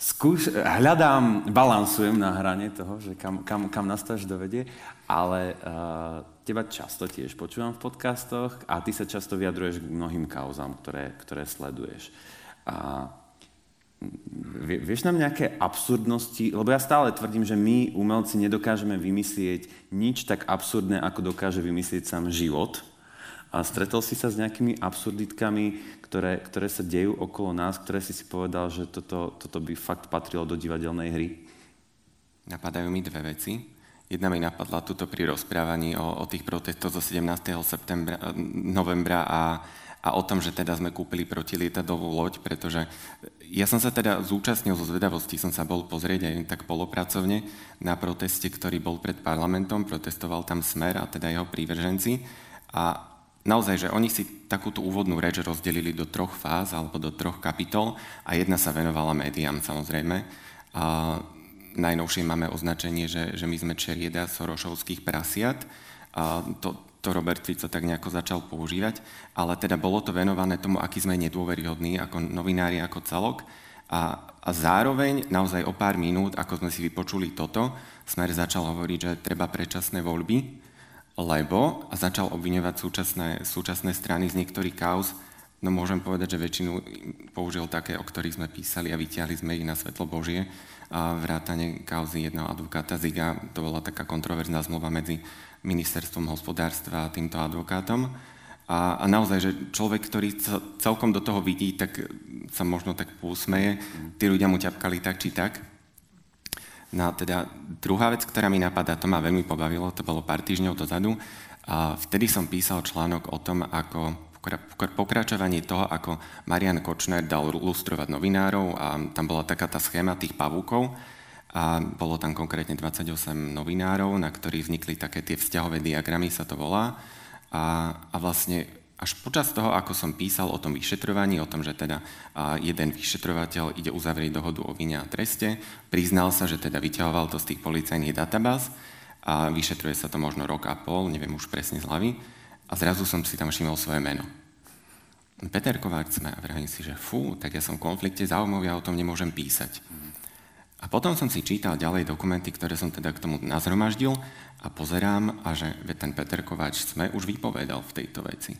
skúš, hľadám, balansujem na hrane toho, že kam, kam, kam nás to až dovedie, ale uh, teba často tiež počúvam v podcastoch a ty sa často vyjadruješ k mnohým kauzám, ktoré, ktoré sleduješ. A vie, vieš nám nejaké absurdnosti, lebo ja stále tvrdím, že my umelci nedokážeme vymyslieť nič tak absurdné, ako dokáže vymyslieť sám život. A stretol si sa s nejakými absurditkami, ktoré, ktoré sa dejú okolo nás, ktoré si si povedal, že toto, toto by fakt patrilo do divadelnej hry? Napadajú mi dve veci. Jedna mi napadla tuto pri rozprávaní o, o tých protestoch zo 17. Septembra, novembra a, a o tom, že teda sme kúpili protilietadlovú loď, pretože ja som sa teda zúčastnil zo zvedavosti, som sa bol pozrieť aj tak polopracovne na proteste, ktorý bol pred parlamentom, protestoval tam Smer a teda jeho prívrženci. A naozaj, že oni si takúto úvodnú reč rozdelili do troch fáz alebo do troch kapitol a jedna sa venovala médiám samozrejme. A najnovšie máme označenie, že, že my sme čerieda sorošovských prasiat. A to, to Robert Fico tak nejako začal používať, ale teda bolo to venované tomu, aký sme nedôveryhodní ako novinári, ako celok. A, a zároveň, naozaj o pár minút, ako sme si vypočuli toto, Smer začal hovoriť, že treba predčasné voľby, lebo a začal obviňovať súčasné, súčasné strany z niektorých kauz, no môžem povedať, že väčšinu použil také, o ktorých sme písali a vyťahli sme ich na svetlo Božie. A vrátane kauzy jedného advokáta Ziga, to bola taká kontroverzná zmluva medzi ministerstvom hospodárstva a týmto advokátom. A, a naozaj, že človek, ktorý celkom do toho vidí, tak sa možno tak pousmeje. Tí ľudia mu ťapkali tak či tak. No a teda druhá vec, ktorá mi napadá, to ma veľmi pobavilo, to bolo pár týždňov dozadu. A vtedy som písal článok o tom, ako pokračovanie toho, ako Marian Kočner dal lustrovať novinárov a tam bola taká tá schéma tých pavúkov a bolo tam konkrétne 28 novinárov, na ktorých vznikli také tie vzťahové diagramy, sa to volá. A, a vlastne až počas toho, ako som písal o tom vyšetrovaní, o tom, že teda jeden vyšetrovateľ ide uzavrieť dohodu o vine a treste, priznal sa, že teda vyťahoval to z tých policajných databáz a vyšetruje sa to možno rok a pol, neviem už presne z hlavy, a zrazu som si tam všimol svoje meno. Peter Kováč sme a vravím si, že fú, tak ja som v konflikte záujmov, ja o tom nemôžem písať. A potom som si čítal ďalej dokumenty, ktoré som teda k tomu nazhromaždil a pozerám, a že ten Peter Kováč sme už vypovedal v tejto veci.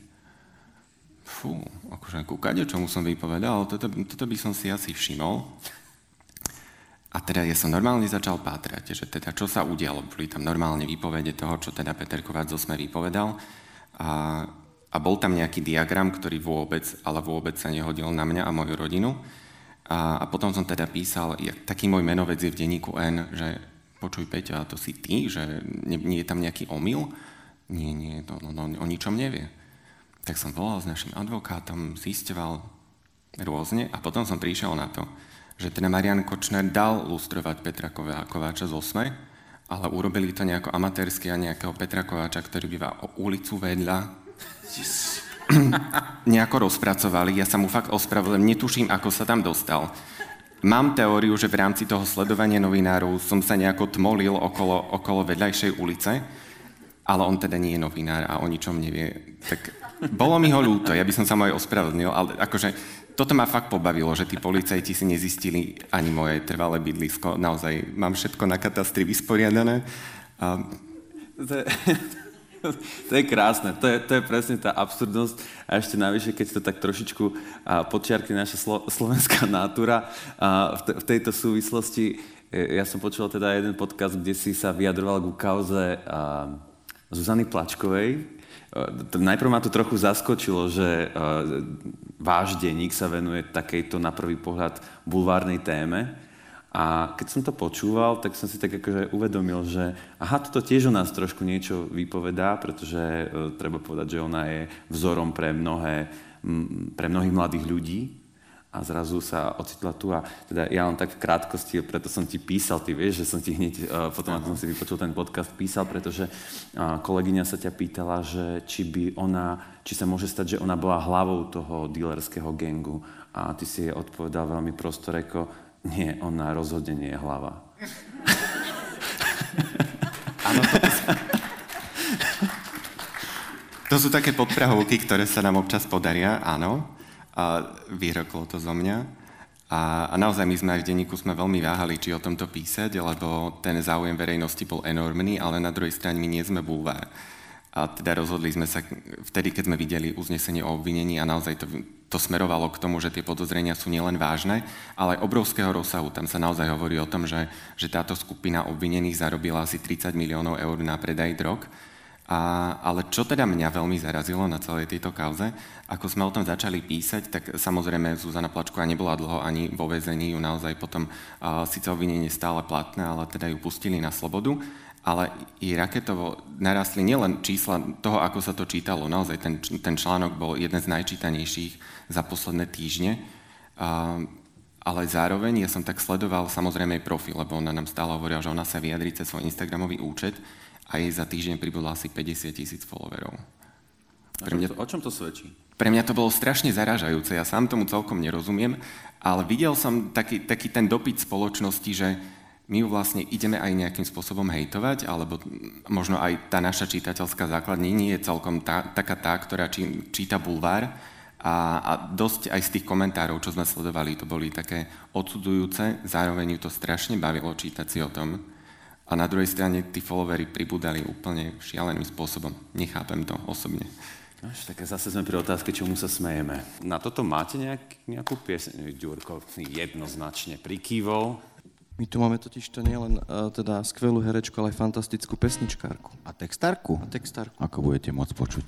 Fú, akože kúkade, čomu som vypovedal, toto, toto by som si asi všimol. A teda ja som normálne začal pátrať, že teda čo sa udialo. Boli tam normálne výpovede toho, čo teda Peter Kováč zo SME vypovedal. A, a bol tam nejaký diagram, ktorý vôbec, ale vôbec sa nehodil na mňa a moju rodinu. A, a potom som teda písal, ja, taký môj menovec je v denníku N, že počuj Peťo, a to si ty, že nie, nie je tam nejaký omyl? Nie, nie, no, no, no, o ničom nevie. Tak som volal s našim advokátom, zisteval rôzne a potom som prišiel na to, že teda Marian Kočner dal lustrovať Petra Kováča z Osme, ale urobili to nejako amatérsky a nejakého Petra Kováča, ktorý býva o ulicu vedľa. nejako rozpracovali, ja sa mu fakt ospravedlňujem, netuším, ako sa tam dostal. Mám teóriu, že v rámci toho sledovania novinárov som sa nejako tmolil okolo, okolo vedľajšej ulice, ale on teda nie je novinár a o ničom nevie. Tak bolo mi ho ľúto, ja by som sa mu aj ospravedlnil, ale akože toto ma fakt pobavilo, že tí policajti si nezistili ani moje trvalé bydlisko. Naozaj mám všetko na katastri vysporiadané. A... To, je, to je krásne, to je, to je presne tá absurdnosť a ešte navyše, keď to tak trošičku podčiarkne naša slo, slovenská nátura a v, te, v tejto súvislosti. E, ja som počul teda jeden podcast, kde si sa vyjadroval ku kauze Zuzany Plačkovej. Najprv ma to trochu zaskočilo, že e, váš denník sa venuje takejto na prvý pohľad bulvárnej téme, a keď som to počúval, tak som si tak akože uvedomil, že aha, toto tiež o nás trošku niečo vypovedá, pretože e, treba povedať, že ona je vzorom pre, mnohé, pre mnohých mladých ľudí a zrazu sa ocitla tu a teda ja len tak v krátkosti, preto som ti písal, ty vieš, že som ti hneď, e, potom ako som si vypočul ten podcast, písal, pretože kolegyňa sa ťa pýtala, že či by ona, či sa môže stať, že ona bola hlavou toho dealerského gengu a ty si jej odpovedal veľmi prostoreko, nie, ona rozhodne nie je hlava. Áno, to sú také podprahovky, ktoré sa nám občas podaria, áno. A vyroklo to zo mňa. A, a naozaj my sme aj v denníku sme veľmi váhali, či o tomto písať, lebo ten záujem verejnosti bol enormný, ale na druhej strane my nie sme bulvár. A teda rozhodli sme sa vtedy, keď sme videli uznesenie o obvinení a naozaj to, to smerovalo k tomu, že tie podozrenia sú nielen vážne, ale aj obrovského rozsahu. Tam sa naozaj hovorí o tom, že, že táto skupina obvinených zarobila asi 30 miliónov eur na predaj drog. A, ale čo teda mňa veľmi zarazilo na celej tejto kauze, ako sme o tom začali písať, tak samozrejme Zuzana Plačková nebola dlho ani vo väzení, ju naozaj potom uh, síce obvinenie stále platné, ale teda ju pustili na slobodu ale i raketovo narastli nielen čísla toho, ako sa to čítalo. Naozaj ten, ten článok bol jeden z najčítanejších za posledné týždne. Uh, ale zároveň ja som tak sledoval samozrejme jej profil, lebo ona nám stále hovorila, že ona sa vyjadrí cez svoj Instagramový účet a jej za týždeň pribudlo asi 50 tisíc followerov. Pre mňa, o čom to svedčí? Pre mňa to bolo strašne zaražajúce, ja sám tomu celkom nerozumiem, ale videl som taký, taký ten dopyt spoločnosti, že my ju vlastne ideme aj nejakým spôsobom hejtovať, alebo možno aj tá naša čitateľská základní nie je celkom tá, taká tá, ktorá či, číta bulvár. A, a dosť aj z tých komentárov, čo sme sledovali, to boli také odsudzujúce, zároveň ju to strašne bavilo čítať si o tom. A na druhej strane tí followery pribudali úplne šialeným spôsobom. Nechápem to osobne. No, také zase sme pri otázke, čomu sa smejeme. Na toto máte nejak, nejakú pieseň? Ďurko jednoznačne prikývol. My tu máme totiž to nielen uh, teda skvelú herečku, ale aj fantastickú pesničkárku. A textárku? A textárku. Ako budete môcť počuť.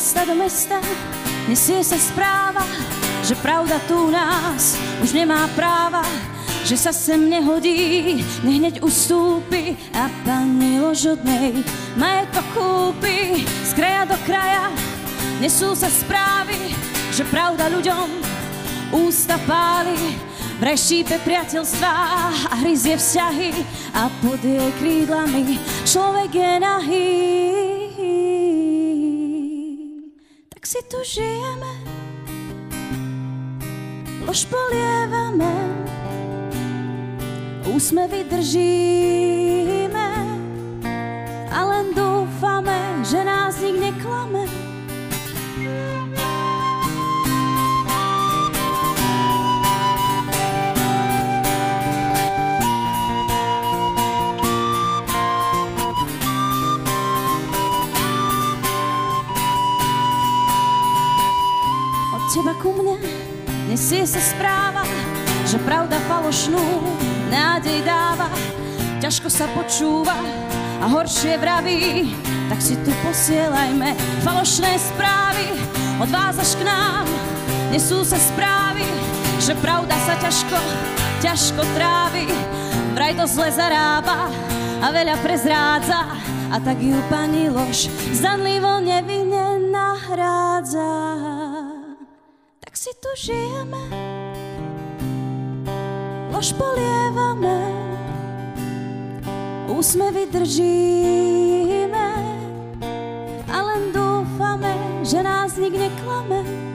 Mesta do mesta nesie sa správa, že pravda tu nás už nemá práva, že sa sem nehodí, nehneď ustúpi a pani ložodnej majetok kúpi z kraja do kraja. Nesú sa správy, že pravda ľuďom ústa páli, vraj šípe priateľstva a hryzie vzťahy a pod jej krídlami človek je nahý. Žijeme, lož polievame, úsmevy držíme a len dúfame, že nás Nesie sa správa, že pravda falošnú nádej dáva. Ťažko sa počúva a horšie vraví, tak si tu posielajme falošné správy od vás až k nám. Nesú sa správy, že pravda sa ťažko, ťažko trávi, vraj to zle zarába a veľa prezrádza a tak ju pani lož zdanlivo nevinne nahrádza. Tu žijeme, lož polievame, úsmevy držíme a len dúfame, že nás nik neklame.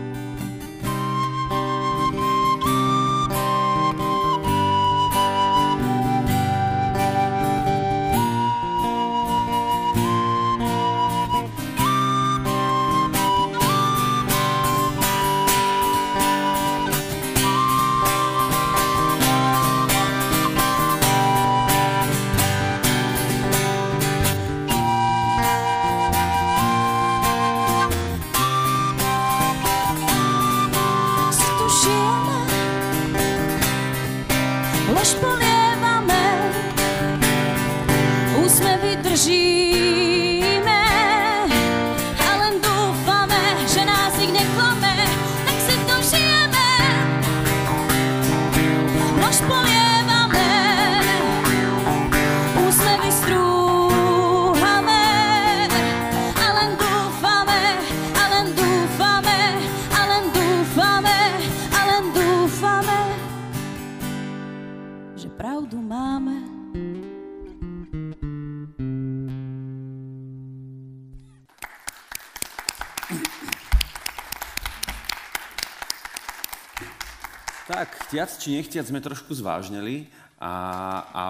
Chtiac či nechtiac sme trošku zvážneli a, a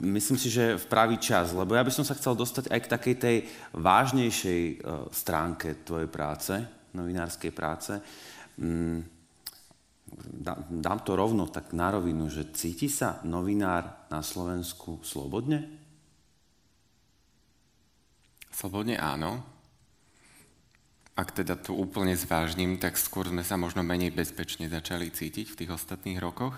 myslím si, že v pravý čas, lebo ja by som sa chcel dostať aj k takej tej vážnejšej uh, stránke tvojej práce, novinárskej práce. Mm, dá- dám to rovno tak na rovinu, že cíti sa novinár na Slovensku slobodne? Slobodne áno. Ak teda tu úplne zvážnim, tak skôr sme sa možno menej bezpečne začali cítiť v tých ostatných rokoch.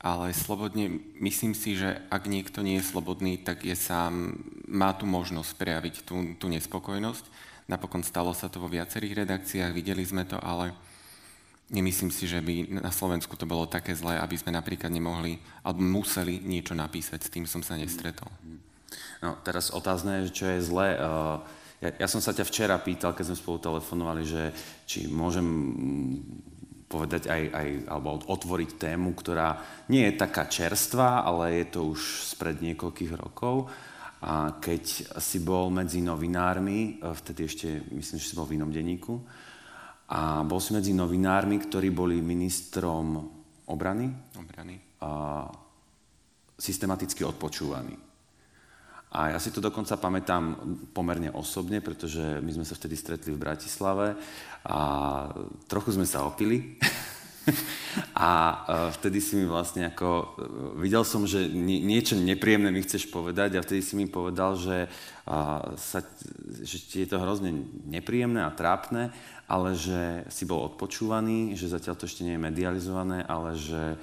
Ale slobodne myslím si, že ak niekto nie je slobodný, tak je sám, má tu možnosť prejaviť tú, tú nespokojnosť. Napokon stalo sa to vo viacerých redakciách, videli sme to, ale nemyslím si, že by na Slovensku to bolo také zlé, aby sme napríklad nemohli alebo museli niečo napísať. S tým som sa nestretol. No, teraz otázne je, čo je zlé. Uh, ja, ja som sa ťa včera pýtal, keď sme spolu telefonovali, že či môžem mm, povedať aj, aj, alebo otvoriť tému, ktorá nie je taká čerstvá, ale je to už spred niekoľkých rokov. A keď si bol medzi novinármi, e, vtedy ešte, myslím, že si bol v inom denníku, a bol si medzi novinármi, ktorí boli ministrom obrany Obrany. a systematicky odpočúvaní. A ja si to dokonca pamätám pomerne osobne, pretože my sme sa vtedy stretli v Bratislave a trochu sme sa opili. a e, vtedy si mi vlastne ako... e, Videl som, že nie, niečo nepríjemné mi chceš povedať a vtedy si mi povedal, že, sa, že ti je to hrozne nepríjemné a trápne, ale že si bol odpočúvaný, že zatiaľ to ešte nie je medializované, ale že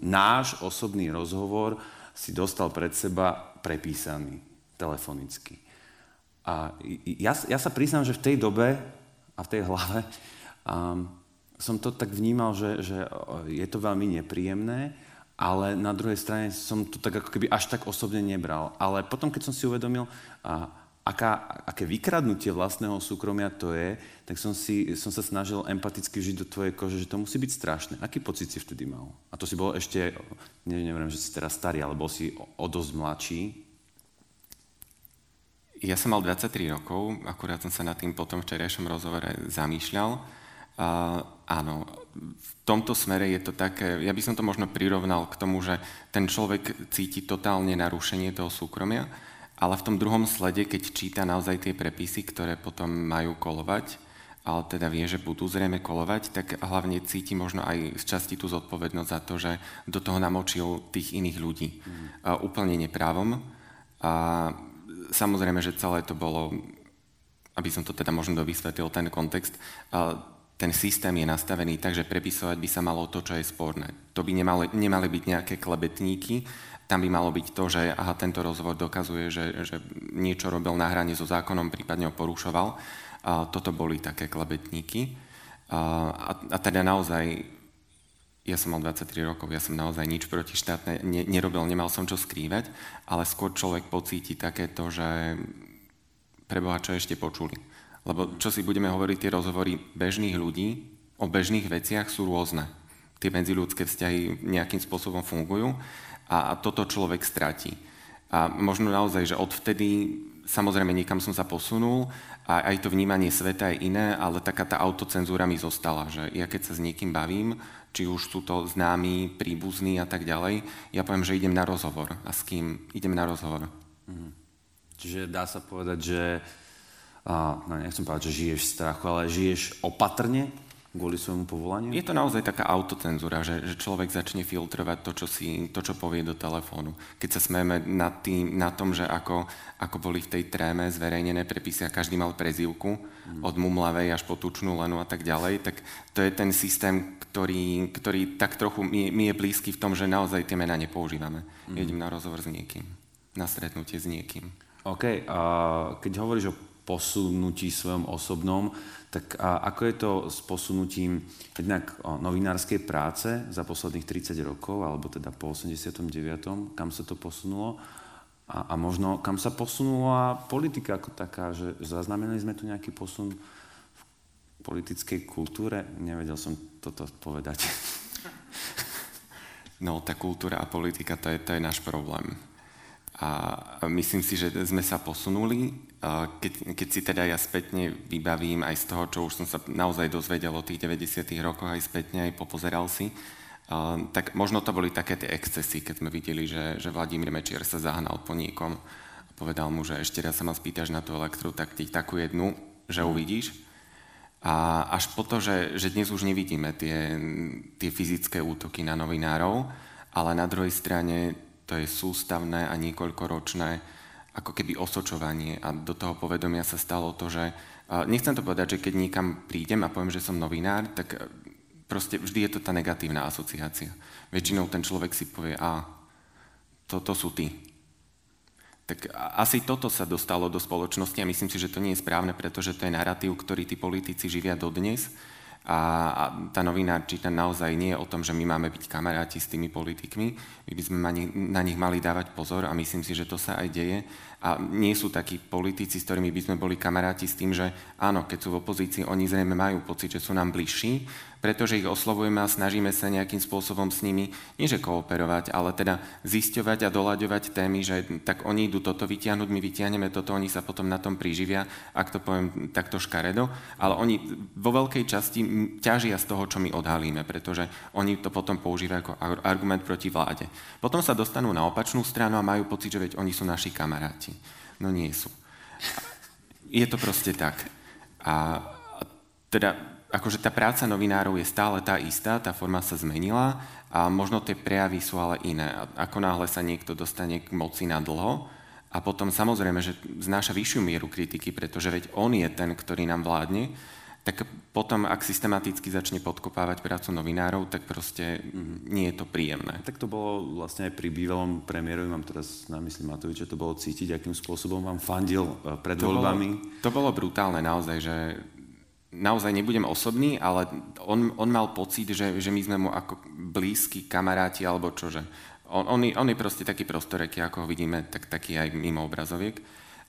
náš osobný rozhovor si dostal pred seba prepísaný telefonicky. A ja, ja sa priznám, že v tej dobe a v tej hlave um, som to tak vnímal, že, že je to veľmi nepríjemné, ale na druhej strane som to tak ako keby až tak osobne nebral. Ale potom, keď som si uvedomil, a, aká, aké vykradnutie vlastného súkromia to je, tak som, si, som sa snažil empaticky žiť do tvojej kože, že to musí byť strašné. Aký pocit si vtedy mal? A to si bol ešte, ne, neviem, že si teraz starý, ale bol si o, o dosť mladší. Ja som mal 23 rokov, akurát som sa nad tým potom včerajšom rozhovore zamýšľal. Uh, áno, v tomto smere je to také, ja by som to možno prirovnal k tomu, že ten človek cíti totálne narušenie toho súkromia, ale v tom druhom slede, keď číta naozaj tie prepisy, ktoré potom majú kolovať, ale teda vie, že budú zrejme kolovať, tak hlavne cíti možno aj z časti tú zodpovednosť za to, že do toho namočil tých iných ľudí. Mm. Uh, úplne neprávom. A samozrejme, že celé to bolo, aby som to teda možno dovysvetlil, ten kontext, uh, ten systém je nastavený tak, že prepisovať by sa malo to, čo je sporné. To by nemali, nemali byť nejaké klebetníky, tam by malo byť to, že aha, tento rozhovor dokazuje, že, že niečo robil na hrane so zákonom, prípadne ho porušoval. A toto boli také klebetníky. A, a teda naozaj, ja som mal 23 rokov, ja som naozaj nič proti štátne ne, nerobil, nemal som čo skrývať, ale skôr človek pocíti takéto, že preboha, čo ešte počuli lebo čo si budeme hovoriť, tie rozhovory bežných ľudí o bežných veciach sú rôzne. Tie medziľudské vzťahy nejakým spôsobom fungujú a, toto človek stratí. A možno naozaj, že odvtedy samozrejme niekam som sa posunul a aj to vnímanie sveta je iné, ale taká tá autocenzúra mi zostala, že ja keď sa s niekým bavím, či už sú to známi, príbuzní a tak ďalej, ja poviem, že idem na rozhovor. A s kým idem na rozhovor? Mhm. Čiže dá sa povedať, že a, no nechcem povedať, že žiješ v strachu, ale žiješ opatrne kvôli svojmu povolaniu? Je to naozaj taká autocenzúra, že, že človek začne filtrovať to čo, si, to, čo povie do telefónu. Keď sa smejeme na, tým, na tom, že ako, ako boli v tej tréme zverejnené prepisy a každý mal prezivku, mm. od mumlavej až po tučnú lenu a tak ďalej, tak to je ten systém, ktorý, ktorý tak trochu mi, mi je blízky v tom, že naozaj tie mená nepoužívame. Mm. Jedím na rozhovor s niekým, na stretnutie s niekým. OK, a keď hovoríš o posunutí svojom osobnom, tak a ako je to s posunutím jednak novinárskej práce za posledných 30 rokov, alebo teda po 89. kam sa to posunulo? A, a možno kam sa posunula politika ako taká, že zaznamenali sme tu nejaký posun v politickej kultúre? Nevedel som toto povedať. No, tá kultúra a politika, to je, to je náš problém. A myslím si, že sme sa posunuli. Keď, keď si teda ja spätne vybavím aj z toho, čo už som sa naozaj dozvedel o tých 90. rokoch, aj spätne, aj popozeral si, tak možno to boli také tie excesy, keď sme videli, že, že Vladimír Mečiar sa zahnal po niekom a povedal mu, že ešte raz sa ma spýtaš na tú elektru, tak ti takú jednu, že uvidíš. A až po to, že, že dnes už nevidíme tie, tie fyzické útoky na novinárov, ale na druhej strane to je sústavné a niekoľkoročné ako keby osočovanie a do toho povedomia sa stalo to, že nechcem to povedať, že keď niekam prídem a poviem, že som novinár, tak e, proste vždy je to tá negatívna asociácia. Väčšinou ten človek si povie, a toto sú ty. Tak asi toto sa dostalo do spoločnosti a myslím si, že to nie je správne, pretože to je narratív, ktorý tí politici živia dodnes a, a tá novinárčina naozaj nie je o tom, že my máme byť kamaráti s tými politikmi, my by sme na nich mali dávať pozor a myslím si, že to sa aj deje. A nie sú takí politici, s ktorými by sme boli kamaráti s tým, že áno, keď sú v opozícii, oni zrejme majú pocit, že sú nám bližší, pretože ich oslovujeme a snažíme sa nejakým spôsobom s nimi, nie že kooperovať, ale teda zisťovať a doľaďovať témy, že tak oni idú toto vytiahnuť, my vytiahneme toto, oni sa potom na tom priživia, ak to poviem takto škaredo, ale oni vo veľkej časti ťažia z toho, čo my odhalíme, pretože oni to potom používajú ako argument proti vláde. Potom sa dostanú na opačnú stranu a majú pocit, že veď oni sú naši kamaráti. No nie sú. Je to proste tak. A teda akože tá práca novinárov je stále tá istá, tá forma sa zmenila a možno tie prejavy sú ale iné. Ako náhle sa niekto dostane k moci na dlho a potom samozrejme, že znáša vyššiu mieru kritiky, pretože veď on je ten, ktorý nám vládne, tak potom, ak systematicky začne podkopávať prácu novinárov, tak proste nie je to príjemné. Tak to bolo vlastne aj pri bývalom premiérovi, mám teraz na mysli Matoviča, to bolo cítiť, akým spôsobom vám fandil e, pred to voľbami. Bolo, to bolo brutálne naozaj, že naozaj nebudem osobný, ale on, on mal pocit, že, že my sme mu ako blízki kamaráti alebo čože. On, on, on je proste taký prostoreký, ako ho vidíme, tak, taký aj mimo obrazoviek.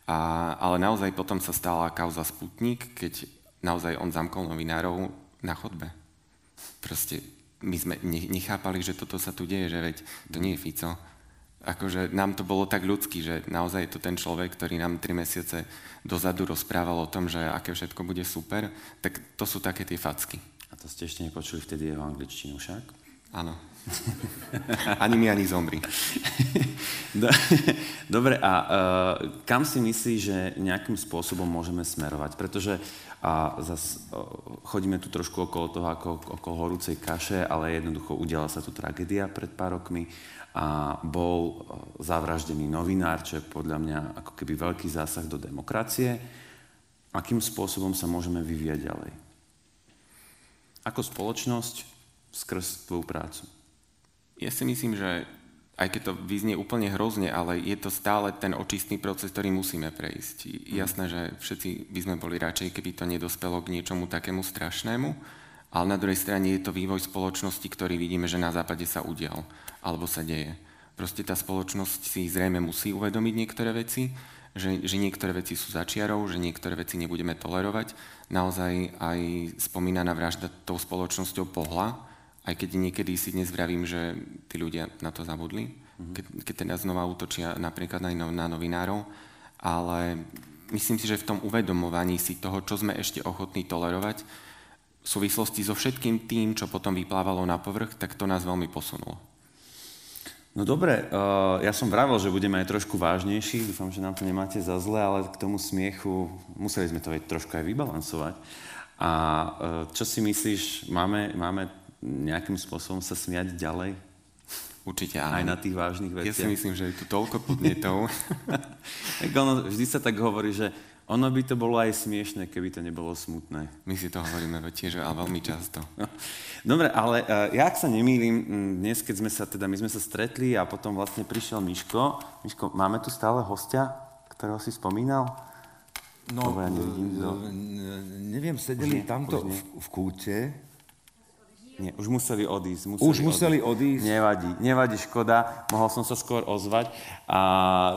A, ale naozaj potom sa stala kauza Sputnik, keď naozaj on zamkol novinárov na chodbe. Proste my sme nechápali, že toto sa tu deje, že veď to nie je Fico, akože nám to bolo tak ľudský, že naozaj je to ten človek, ktorý nám tri mesiace dozadu rozprával o tom, že aké všetko bude super, tak to sú také tie facky. A to ste ešte nepočuli vtedy jeho angličtinu však? Áno. ani mi, ani zomri. Dobre, a uh, kam si myslíš, že nejakým spôsobom môžeme smerovať? Pretože a zas, uh, chodíme tu trošku okolo toho, ako okolo horúcej kaše, ale jednoducho udiala sa tu tragédia pred pár rokmi a bol e, zavraždený novinár, čo je podľa mňa ako keby veľký zásah do demokracie. Akým spôsobom sa môžeme vyvíjať ďalej? ako spoločnosť skrz tvoju prácu? Ja si myslím, že aj keď to vyznie úplne hrozne, ale je to stále ten očistný proces, ktorý musíme prejsť. Jasné, že všetci by sme boli radšej, keby to nedospelo k niečomu takému strašnému, ale na druhej strane je to vývoj spoločnosti, ktorý vidíme, že na západe sa udial, alebo sa deje. Proste tá spoločnosť si zrejme musí uvedomiť niektoré veci, že, že niektoré veci sú začiarov, že niektoré veci nebudeme tolerovať. Naozaj aj spomínaná vražda tou spoločnosťou pohla, aj keď niekedy si dnes vravím, že tí ľudia na to zabudli, mm-hmm. keď, keď teda znova útočia napríklad aj na novinárov, ale myslím si, že v tom uvedomovaní si toho, čo sme ešte ochotní tolerovať, v súvislosti so všetkým tým, čo potom vyplávalo na povrch, tak to nás veľmi posunulo. No dobre, uh, ja som vravel, že budeme aj trošku vážnejší, dúfam, že nám to nemáte za zle, ale k tomu smiechu museli sme to aj trošku aj vybalansovať. A uh, čo si myslíš, máme, máme nejakým spôsobom sa smiať ďalej? Určite áno. Aj na tých vážnych veciach. Ja si myslím, že je tu toľko podnetov. tak ono, vždy sa tak hovorí, že ono by to bolo aj smiešne, keby to nebolo smutné. My si to hovoríme tiež a veľmi často. Dobre, ale uh, ja ak sa nemýlim, dnes, keď sme sa, teda my sme sa stretli a potom vlastne prišiel Miško. Miško, máme tu stále hostia, ktorého si spomínal? No, ja nevidím, no. neviem, sedeli tamto v, v kúte nie, už museli odísť. Museli už museli odísť. odísť. Nevadí, nevadí, škoda. Mohol som sa skôr ozvať. A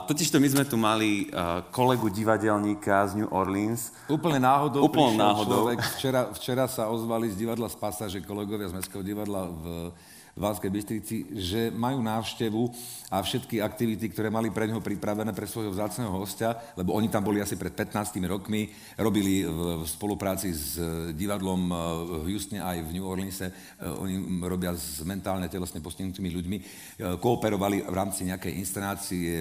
totiž to my sme tu mali uh, kolegu divadelníka z New Orleans. Úplne náhodou Úplne náhodou. človek. Včera, včera sa ozvali z divadla z pasáže kolegovia z Mestského divadla v v Banskej Bystrici, že majú návštevu a všetky aktivity, ktoré mali pre neho pripravené pre svojho vzácného hostia, lebo oni tam boli asi pred 15 rokmi, robili v, spolupráci s divadlom e, v Houstone aj v New Orleanse, e, oni robia s mentálne telesne postihnutými ľuďmi, e, kooperovali v rámci nejakej inscenácie,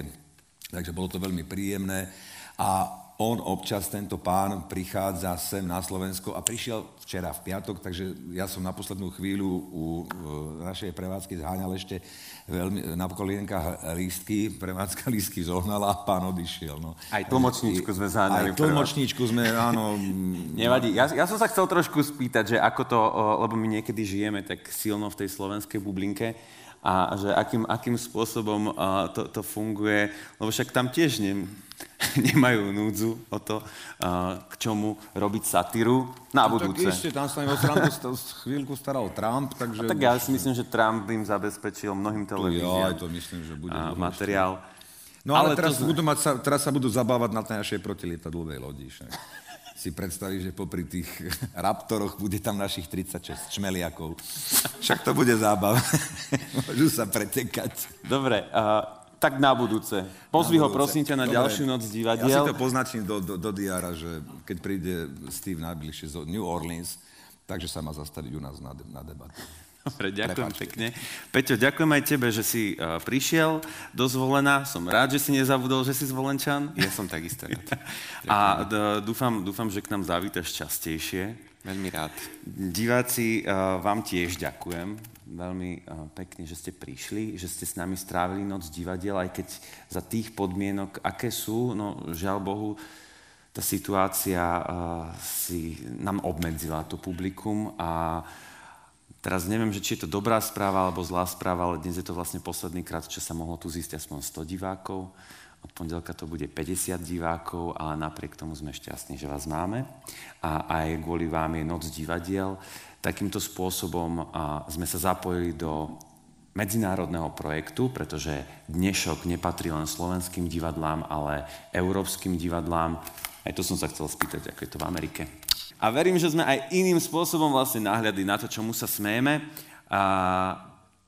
takže bolo to veľmi príjemné. A on občas, tento pán, prichádza sem na Slovensko a prišiel včera v piatok, takže ja som na poslednú chvíľu u našej prevádzky zháňal ešte veľmi, na kolienkách lístky, prevádzka lístky zohnala a pán odišiel. No. Aj tlmočníčku sme zháňali. Aj tlmočníčku sme, áno. Nevadí. Ja, ja som sa chcel trošku spýtať, že ako to, lebo my niekedy žijeme tak silno v tej slovenskej bublinke, a že akým, akým spôsobom to, to funguje, lebo však tam tiež ne, nemajú núdzu o to, k čomu robiť satíru na no, budúce. Tak ešte, tam sa o srandu chvíľku staral Trump, takže... A tak ja si myslím, že Trump im zabezpečil mnohým televíziám. Ja aj to myslím, že bude. Materiál. No ale, ale teraz, to... budú mať, teraz sa budú zabávať na tej našej protilietadlovej lodi. Však si predstavíš, že popri tých raptoroch bude tam našich 36 čmeliakov. Však to bude zábava. Môžu sa pretekať. Dobre, uh, tak na budúce. Pozvi ho prosím ťa na Dobre. ďalšiu noc divadiel. Ja si to poznačím do, do, do diara, že keď príde Steve najbližšie z New Orleans, takže sa má zastaviť u nás na, na debatu. Dobre, ďakujem Prepačte. pekne. Peťo, ďakujem aj tebe, že si uh, prišiel do zvolená. Som rád, že si nezabudol, že si zvolenčan. Ja som takisto rád. A dúfam, dúfam, že k nám zavítaš častejšie. Veľmi rád. Diváci, uh, vám tiež ďakujem veľmi uh, pekne, že ste prišli, že ste s nami strávili noc divadiel, aj keď za tých podmienok, aké sú, no žiaľ Bohu, tá situácia uh, si nám obmedzila to publikum a Teraz neviem, že či je to dobrá správa alebo zlá správa, ale dnes je to vlastne posledný krát, čo sa mohlo tu zísť aspoň 100 divákov. Od pondelka to bude 50 divákov, ale napriek tomu sme šťastní, že vás máme. A aj kvôli vám je Noc divadiel. Takýmto spôsobom sme sa zapojili do medzinárodného projektu, pretože dnešok nepatrí len slovenským divadlám, ale európskym divadlám. Aj to som sa chcel spýtať, ako je to v Amerike. A verím, že sme aj iným spôsobom vlastne nahľadli na to, čomu sa smejeme. A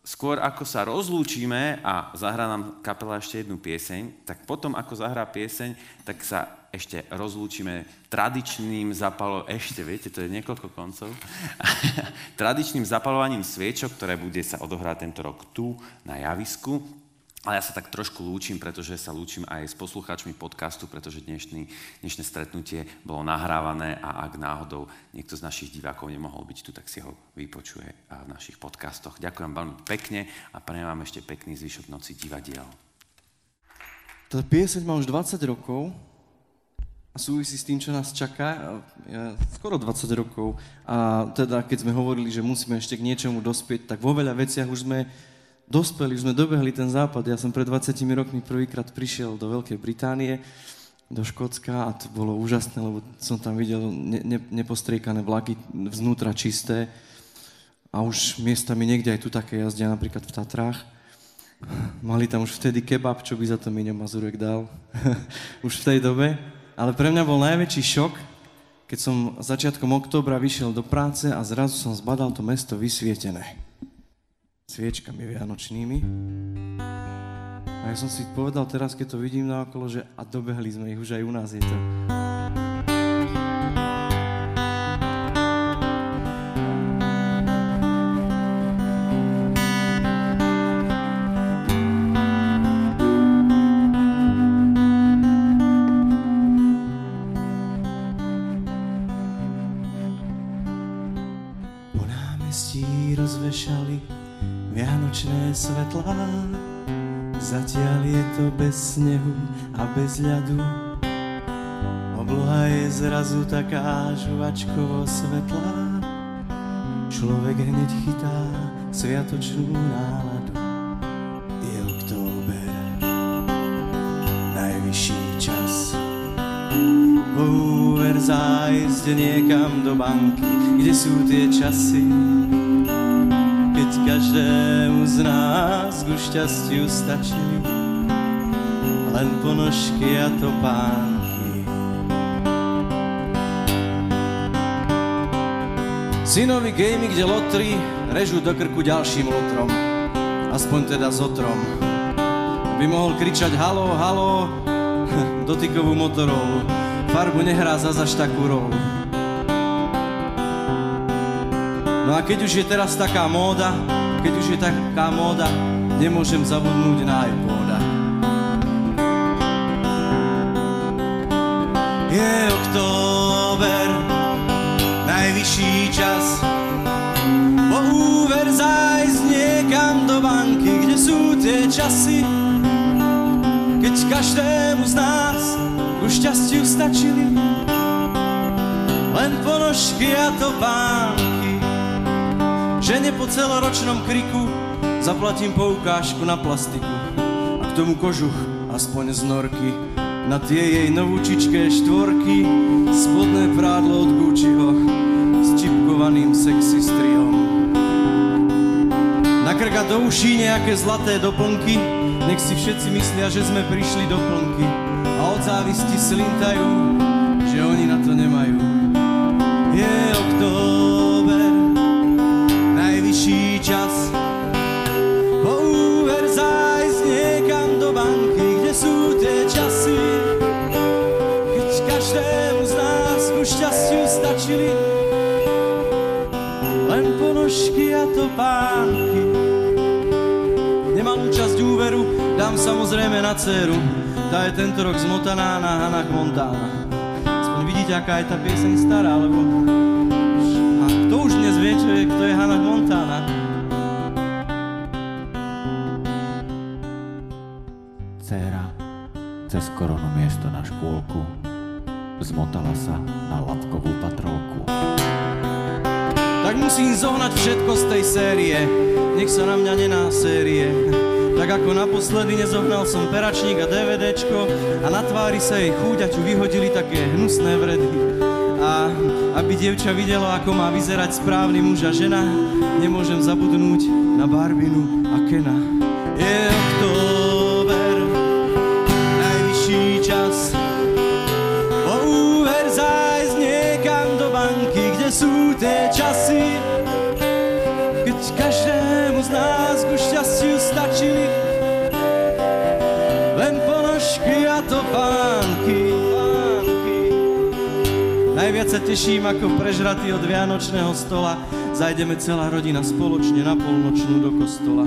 skôr ako sa rozlúčime a zahrá nám kapela ešte jednu pieseň, tak potom ako zahrá pieseň, tak sa ešte rozlúčime tradičným zapalovaním, ešte viete, to je niekoľko koncov, tradičným zapalovaním sviečok, ktoré bude sa odohrať tento rok tu na javisku. Ale ja sa tak trošku lúčim, pretože sa lúčim aj s poslucháčmi podcastu, pretože dnešný, dnešné stretnutie bolo nahrávané a ak náhodou niekto z našich divákov nemohol byť tu, tak si ho vypočuje v našich podcastoch. Ďakujem veľmi pekne a prajem vám ešte pekný zvyšok noci divadiel. Tá pieseň má už 20 rokov súvisí s tým, čo nás čaká. Skoro 20 rokov. A teda, keď sme hovorili, že musíme ešte k niečomu dospieť, tak vo veľa veciach už sme dospeli, už sme dobehli ten západ. Ja som pred 20 rokmi prvýkrát prišiel do Veľkej Británie, do Škótska a to bolo úžasné, lebo som tam videl ne, ne, nepostriekané vlaky, vznútra čisté a už miestami niekde aj tu také jazdia, napríklad v Tatrách. Mali tam už vtedy kebab, čo by za to Miňo Mazurek dal. už v tej dobe. Ale pre mňa bol najväčší šok, keď som začiatkom októbra vyšiel do práce a zrazu som zbadal to mesto vysvietené. Sviečkami vianočnými. A ja som si povedal teraz, keď to vidím na okolo, že a dobehli sme ich, už aj u nás je to. Zatiaľ je to bez snehu a bez ľadu. Obloha je zrazu taká žuvačkovo svetlá. Človek hneď chytá sviatočnú náladu. Je október, najvyšší čas. Úver zájsť niekam do banky, kde sú tie časy, každému z nás ku šťastiu stačili len ponožky a topánky. Synovi gamey, kde lotri režú do krku ďalším lotrom, aspoň teda s otrom. Aby mohol kričať halo, halo, dotykovú motorovú, farbu nehrá za zaž takú rolu. No a keď už je teraz taká móda, keď už je taká móda, nemôžem zabudnúť na iPoda. Je október, najvyšší čas, po úver zájsť niekam do banky, kde sú tie časy, keď každému z nás ku šťastiu stačili len ponožky a to pán Žene po celoročnom kriku zaplatím poukážku na plastiku a k tomu kožuch aspoň z norky na tie jej novúčičké štvorky spodné prádlo od Gucciho s čipkovaným sexy strihom. Na krka do uší nejaké zlaté doplnky, nech si všetci myslia, že sme prišli do plnky a od závisti slintajú, že oni na to nemajú. Je samozrejme na dceru, tá je tento rok zmotaná na Hannah Montana. Aspoň vidíte, aká je tá pieseň stará, lebo a kto už dnes vie, čo je, kto je Hannah Montana? cez koronu miesto na škôlku, zmotala sa na lavkovú patrolku. Tak musím zohnať všetko z tej série, nech sa na mňa nená série. Tak ako naposledy nezohnal som peračník a DVDčko a na tvári sa jej chúďaťu vyhodili také hnusné vredy. A aby dievča videlo, ako má vyzerať správny muž a žena, nemôžem zabudnúť na Barbinu a Kena. Je sa teším, ako prežratý od Vianočného stola Zajdeme celá rodina spoločne na polnočnú do kostola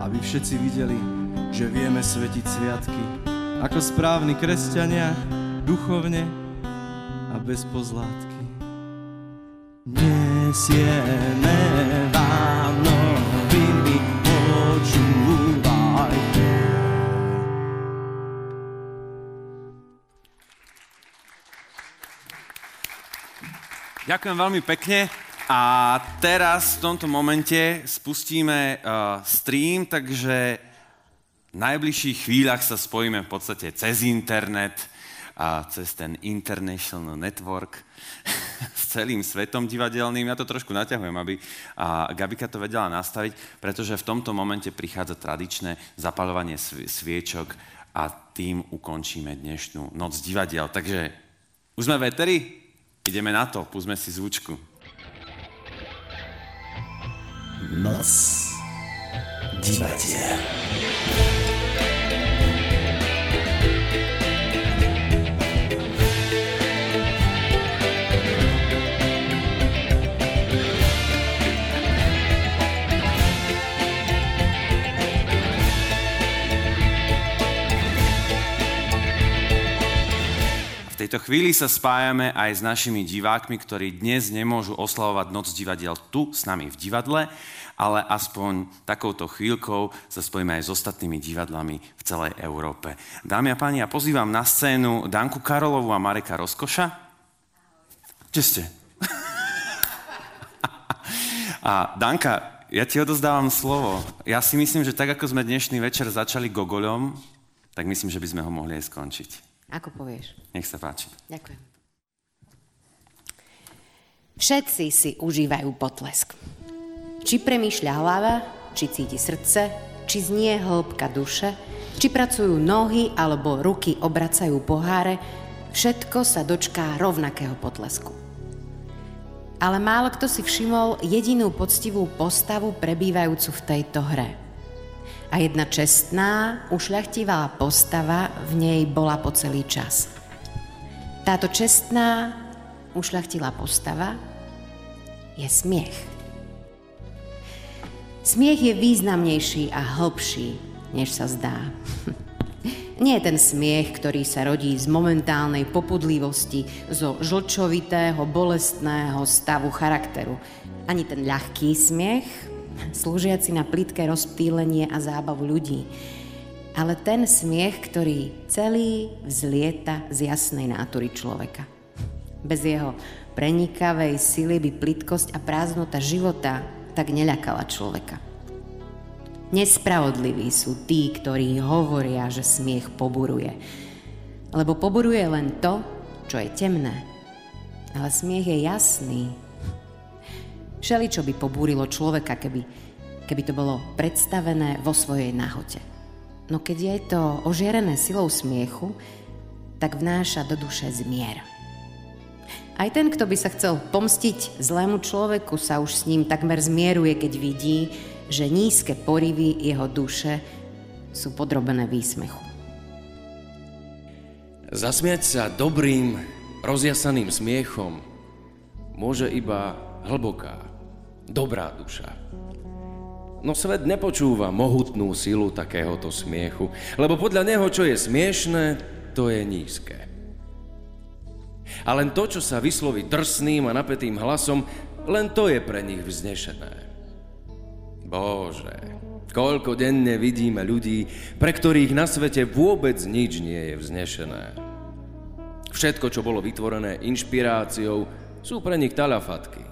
Aby všetci videli, že vieme svetiť sviatky ako správni kresťania, duchovne a bez pozlátky. Nesieme vám Ďakujem veľmi pekne. A teraz v tomto momente spustíme uh, stream, takže v najbližších chvíľach sa spojíme v podstate cez internet a cez ten International Network s celým svetom divadelným. Ja to trošku naťahujem, aby Gabika to vedela nastaviť, pretože v tomto momente prichádza tradičné zapalovanie sviečok a tým ukončíme dnešnú noc divadiel. Takže už sme v eteri? Ideme na to, púsme si zvučku. Noc divadiel. Tejto chvíli sa spájame aj s našimi divákmi, ktorí dnes nemôžu oslavovať Noc divadiel tu s nami v divadle, ale aspoň takouto chvíľkou sa spojíme aj s ostatnými divadlami v celej Európe. Dámy a páni, ja pozývam na scénu Danku Karolovu a Mareka Rozkoša. Kde ste? a Danka, ja ti odozdávam slovo. Ja si myslím, že tak, ako sme dnešný večer začali Gogoľom, tak myslím, že by sme ho mohli aj skončiť. Ako povieš. Nech sa páči. Ďakujem. Všetci si užívajú potlesk. Či premýšľa hlava, či cíti srdce, či znie hĺbka duše, či pracujú nohy alebo ruky obracajú poháre, všetko sa dočká rovnakého potlesku. Ale málo kto si všimol jedinú poctivú postavu prebývajúcu v tejto hre – a jedna čestná, ušľachtivá postava v nej bola po celý čas. Táto čestná, ušľachtilá postava je smiech. Smiech je významnejší a hlbší, než sa zdá. Nie je ten smiech, ktorý sa rodí z momentálnej popudlivosti, zo žlčovitého, bolestného stavu charakteru. Ani ten ľahký smiech, slúžiaci na plitké rozptýlenie a zábavu ľudí, ale ten smiech, ktorý celý vzlieta z jasnej nátury človeka. Bez jeho prenikavej sily by plitkosť a prázdnota života tak neľakala človeka. Nespravodliví sú tí, ktorí hovoria, že smiech poburuje. Lebo poburuje len to, čo je temné. Ale smiech je jasný, Všeli, čo by pobúrilo človeka, keby, keby to bolo predstavené vo svojej nahote. No keď je to ožierené silou smiechu, tak vnáša do duše zmier. Aj ten, kto by sa chcel pomstiť zlému človeku, sa už s ním takmer zmieruje, keď vidí, že nízke porivy jeho duše sú podrobené výsmechu. Zasmiať sa dobrým, rozjasaným smiechom môže iba hlboká, dobrá duša. No svet nepočúva mohutnú silu takéhoto smiechu, lebo podľa neho, čo je smiešné, to je nízke. A len to, čo sa vysloví drsným a napätým hlasom, len to je pre nich vznešené. Bože, koľko denne vidíme ľudí, pre ktorých na svete vôbec nič nie je vznešené. Všetko, čo bolo vytvorené inšpiráciou, sú pre nich talafatky.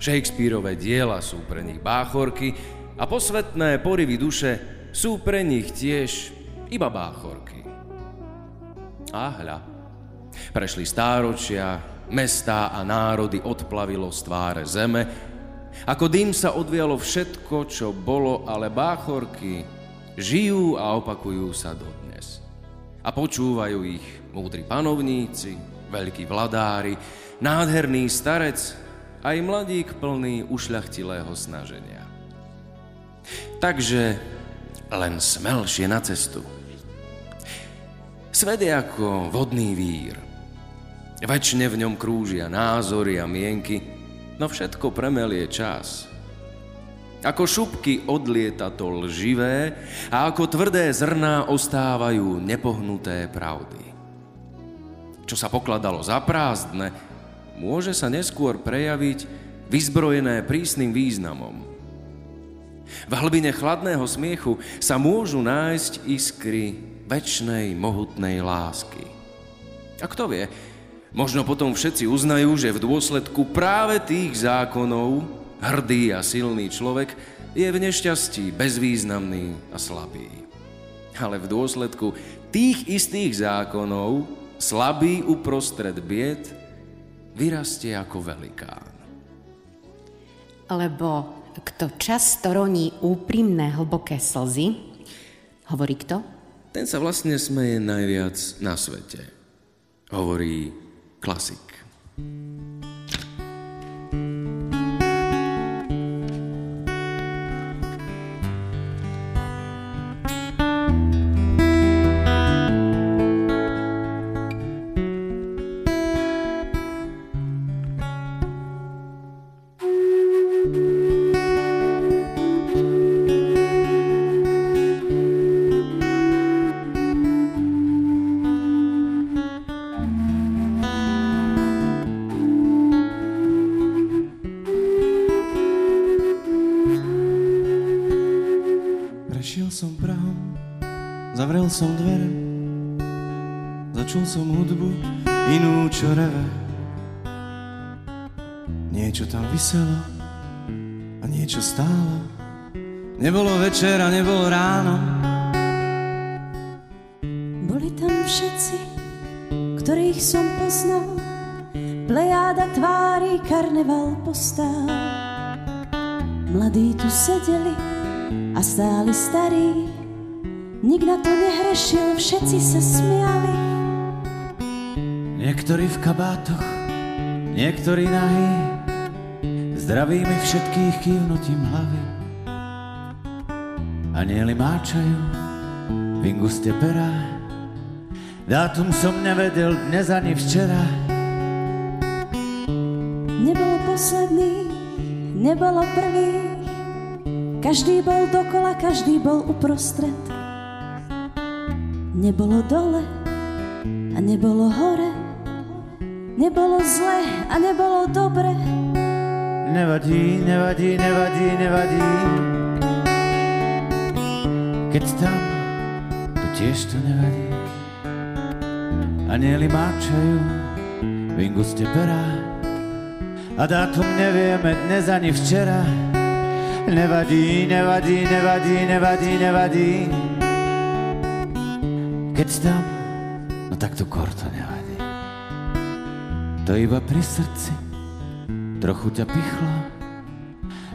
Shakespeareové diela sú pre nich báchorky a posvetné porivy duše sú pre nich tiež iba báchorky. A hľa, prešli stáročia, mestá a národy odplavilo z tváre zeme, ako dým sa odvialo všetko, čo bolo, ale báchorky žijú a opakujú sa dodnes. A počúvajú ich múdri panovníci, veľkí vladári, nádherný starec aj mladík plný ušľachtilého snaženia. Takže len smelšie na cestu. Svet je ako vodný vír. Večne v ňom krúžia názory a mienky, no všetko premelie čas. Ako šupky odlieta to lživé a ako tvrdé zrná ostávajú nepohnuté pravdy. Čo sa pokladalo za prázdne, môže sa neskôr prejaviť vyzbrojené prísnym významom. V hlbine chladného smiechu sa môžu nájsť iskry väčšnej mohutnej lásky. A kto vie, Možno potom všetci uznajú, že v dôsledku práve tých zákonov hrdý a silný človek je v nešťastí bezvýznamný a slabý. Ale v dôsledku tých istých zákonov slabý uprostred bied vyrastie ako velikán. Lebo kto často roní úprimné hlboké slzy, hovorí kto? Ten sa vlastne smeje najviac na svete. Hovorí klasik. A stáli starí, nik na to nehrešil, všetci sa smiali. Niektorí v kabátoch, niektorí nahý, zdravíme všetkých kývnutím hlavy. Anieli máčajú v inguste pera, dátum som nevedel dnes ani včera. Nebol posledný, nebolo prvý, každý bol dokola, každý bol uprostred. Nebolo dole a nebolo hore, nebolo zle a nebolo dobre. Nevadí, nevadí, nevadí, nevadí. Keď tam, to tiež to nevadí. Anieli máčajú v inguste perá a dátum nevieme dnes ani včera. Nevadí, nevadí, nevadí, nevadí, nevadí. Keď tam, no tak to kor to nevadí. To iba pri srdci trochu ťa pichlo,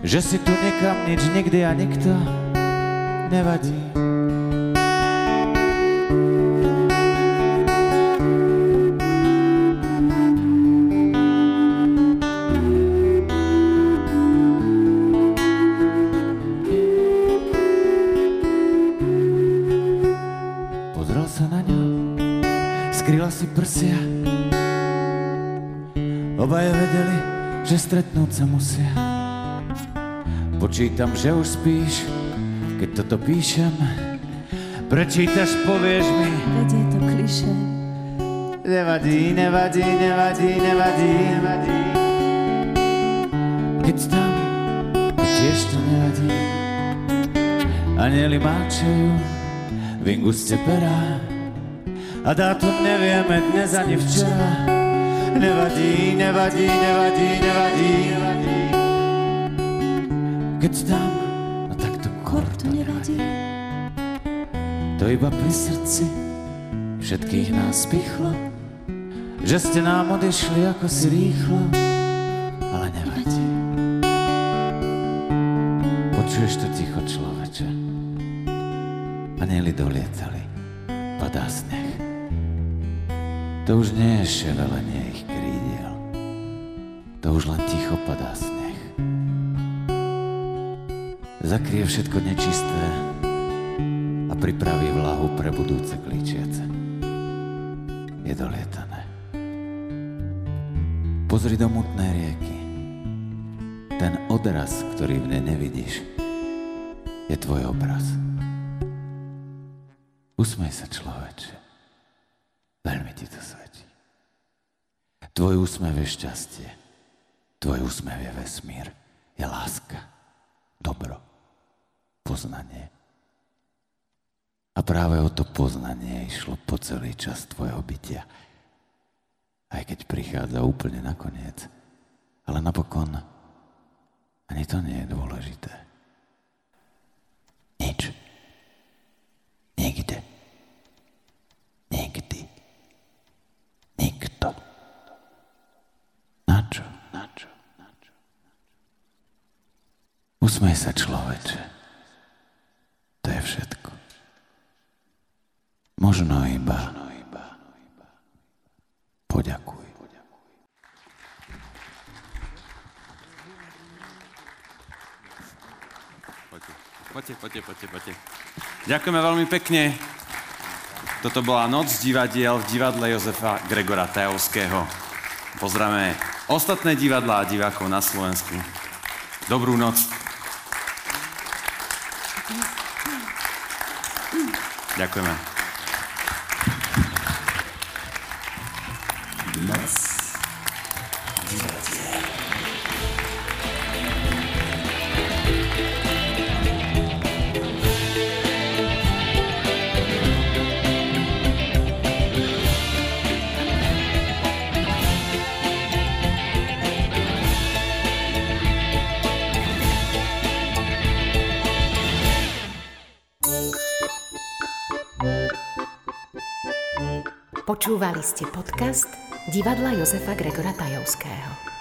že si tu nekam nič nikdy a nikto nevadí. Stretnúť sa musia. Počítam, že už spíš, keď toto píšem. Prečítaš, povieš mi, Veď je to kliše. nevadí, nevadí, nevadí, nevadí, nevadí. Keď tam, tiež to nevadí. Anieli máčajú v inguste perá a dátum nevieme dnes ani včera. Nevadí, nevadí, nevadí, nevadí. Keď tam, no tak to Kor to nevadí. to iba pri srdci všetkých nás pichlo, že ste nám odišli ako si rýchlo, ale nevadí. Počuješ to ticho, človeče? Anieli dolietali, padá sneh. To už nie je ševelenie ich to už len ticho padá sneh. Zakrie všetko nečisté, a pripraví vlahu pre budúce klíčiace. Je dolietané. Pozri do mutnej rieky. Ten odraz, ktorý v nej nevidíš, je tvoj obraz. Usmej sa, človeče. Veľmi ti to svedčí. Tvoj úsmev je šťastie. Tvoj úsmev je vesmír. Je láska. Dobro. Poznanie. A práve o to poznanie išlo po celý čas tvojho bytia. Aj keď prichádza úplne nakoniec. Ale napokon ani to nie je dôležité. Nič. Nikde. Nikdy. Nikto. Na čo? Na čo? Na čo? Usmej sa, človeče. To je všetko. Možno iba poďakuj. Poďte, poďte, poďte, poďte. Ďakujeme veľmi pekne. Toto bola Noc divadiel v divadle Jozefa Gregora Tajovského. Pozdravíme ostatné divadlá a divákov na Slovensku. Dobrú noc. Ďakujeme. Počúvali ste podcast divadla Jozefa Gregora Tajovského.